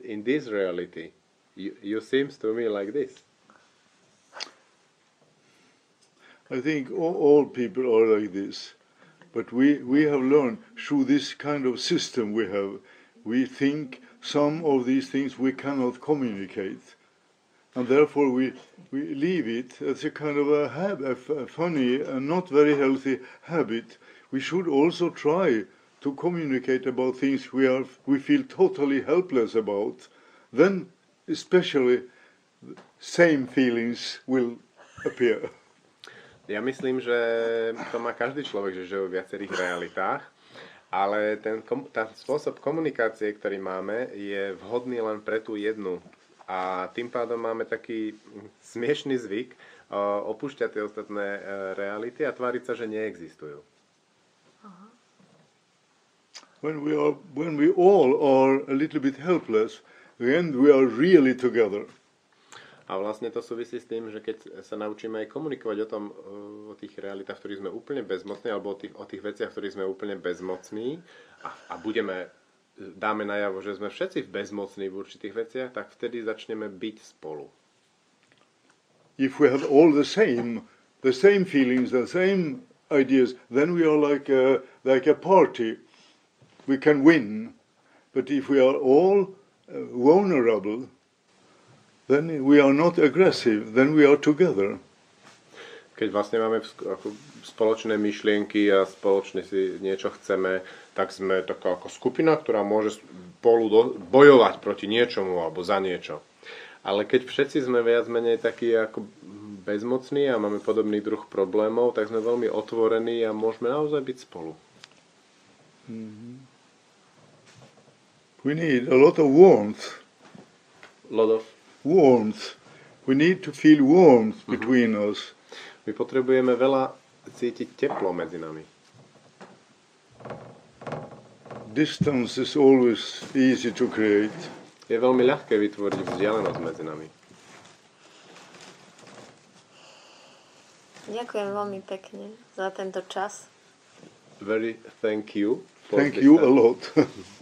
in this reality you, you seems to me like this I think all, all people are like this. But we, we have learned through this kind of system we have, we think some of these things we cannot communicate. And therefore we, we leave it as a kind of a, hab, a, funny and not very healthy habit we should also try to communicate about things we are we feel totally helpless about then especially same feelings will appear Ja myslím, že to má každý človek, že žije v viacerých realitách, ale ten, ten spôsob komunikácie, ktorý máme, je vhodný len pre tú jednu. A tým pádom máme taký smiešný zvyk opúšťať tie ostatné uh, reality a tváriť sa, že neexistujú. When we are when we all are a little bit helpless, then we are really together. A vlastne to súvisí s tým, že keď sa naučíme aj komunikovať o tom, o tých realitách, v ktorých sme úplne bezmocní, alebo o tých, o tých veciach, v ktorých sme úplne bezmocní a, a budeme, dáme najavo, že sme všetci bezmocní v určitých veciach, tak vtedy začneme byť spolu. If we have all the same, the same feelings, the same ideas, then we are like a, like a party. We can win. But if we are all uh, vulnerable, then we are not aggressive, then we are together. Keď vlastne máme spoločné myšlienky a spoločne si niečo chceme, tak sme taká ako skupina, ktorá môže spolu do, bojovať proti niečomu alebo za niečo. Ale keď všetci sme viac menej takí ako bezmocní a máme podobný druh problémov, tak sme veľmi otvorení a môžeme naozaj byť spolu. Mm-hmm. We need a lot of warmth. Lot of warmth. We need to feel warmth mm-hmm. between us. My potrebujeme veľa cítiť teplo medzi nami. Distance is always easy to create. Je veľmi ľahké vytvoriť vzdialenosť medzi nami. Ďakujem veľmi pekne za tento čas. Very thank you. Thank you time. a lot. [LAUGHS]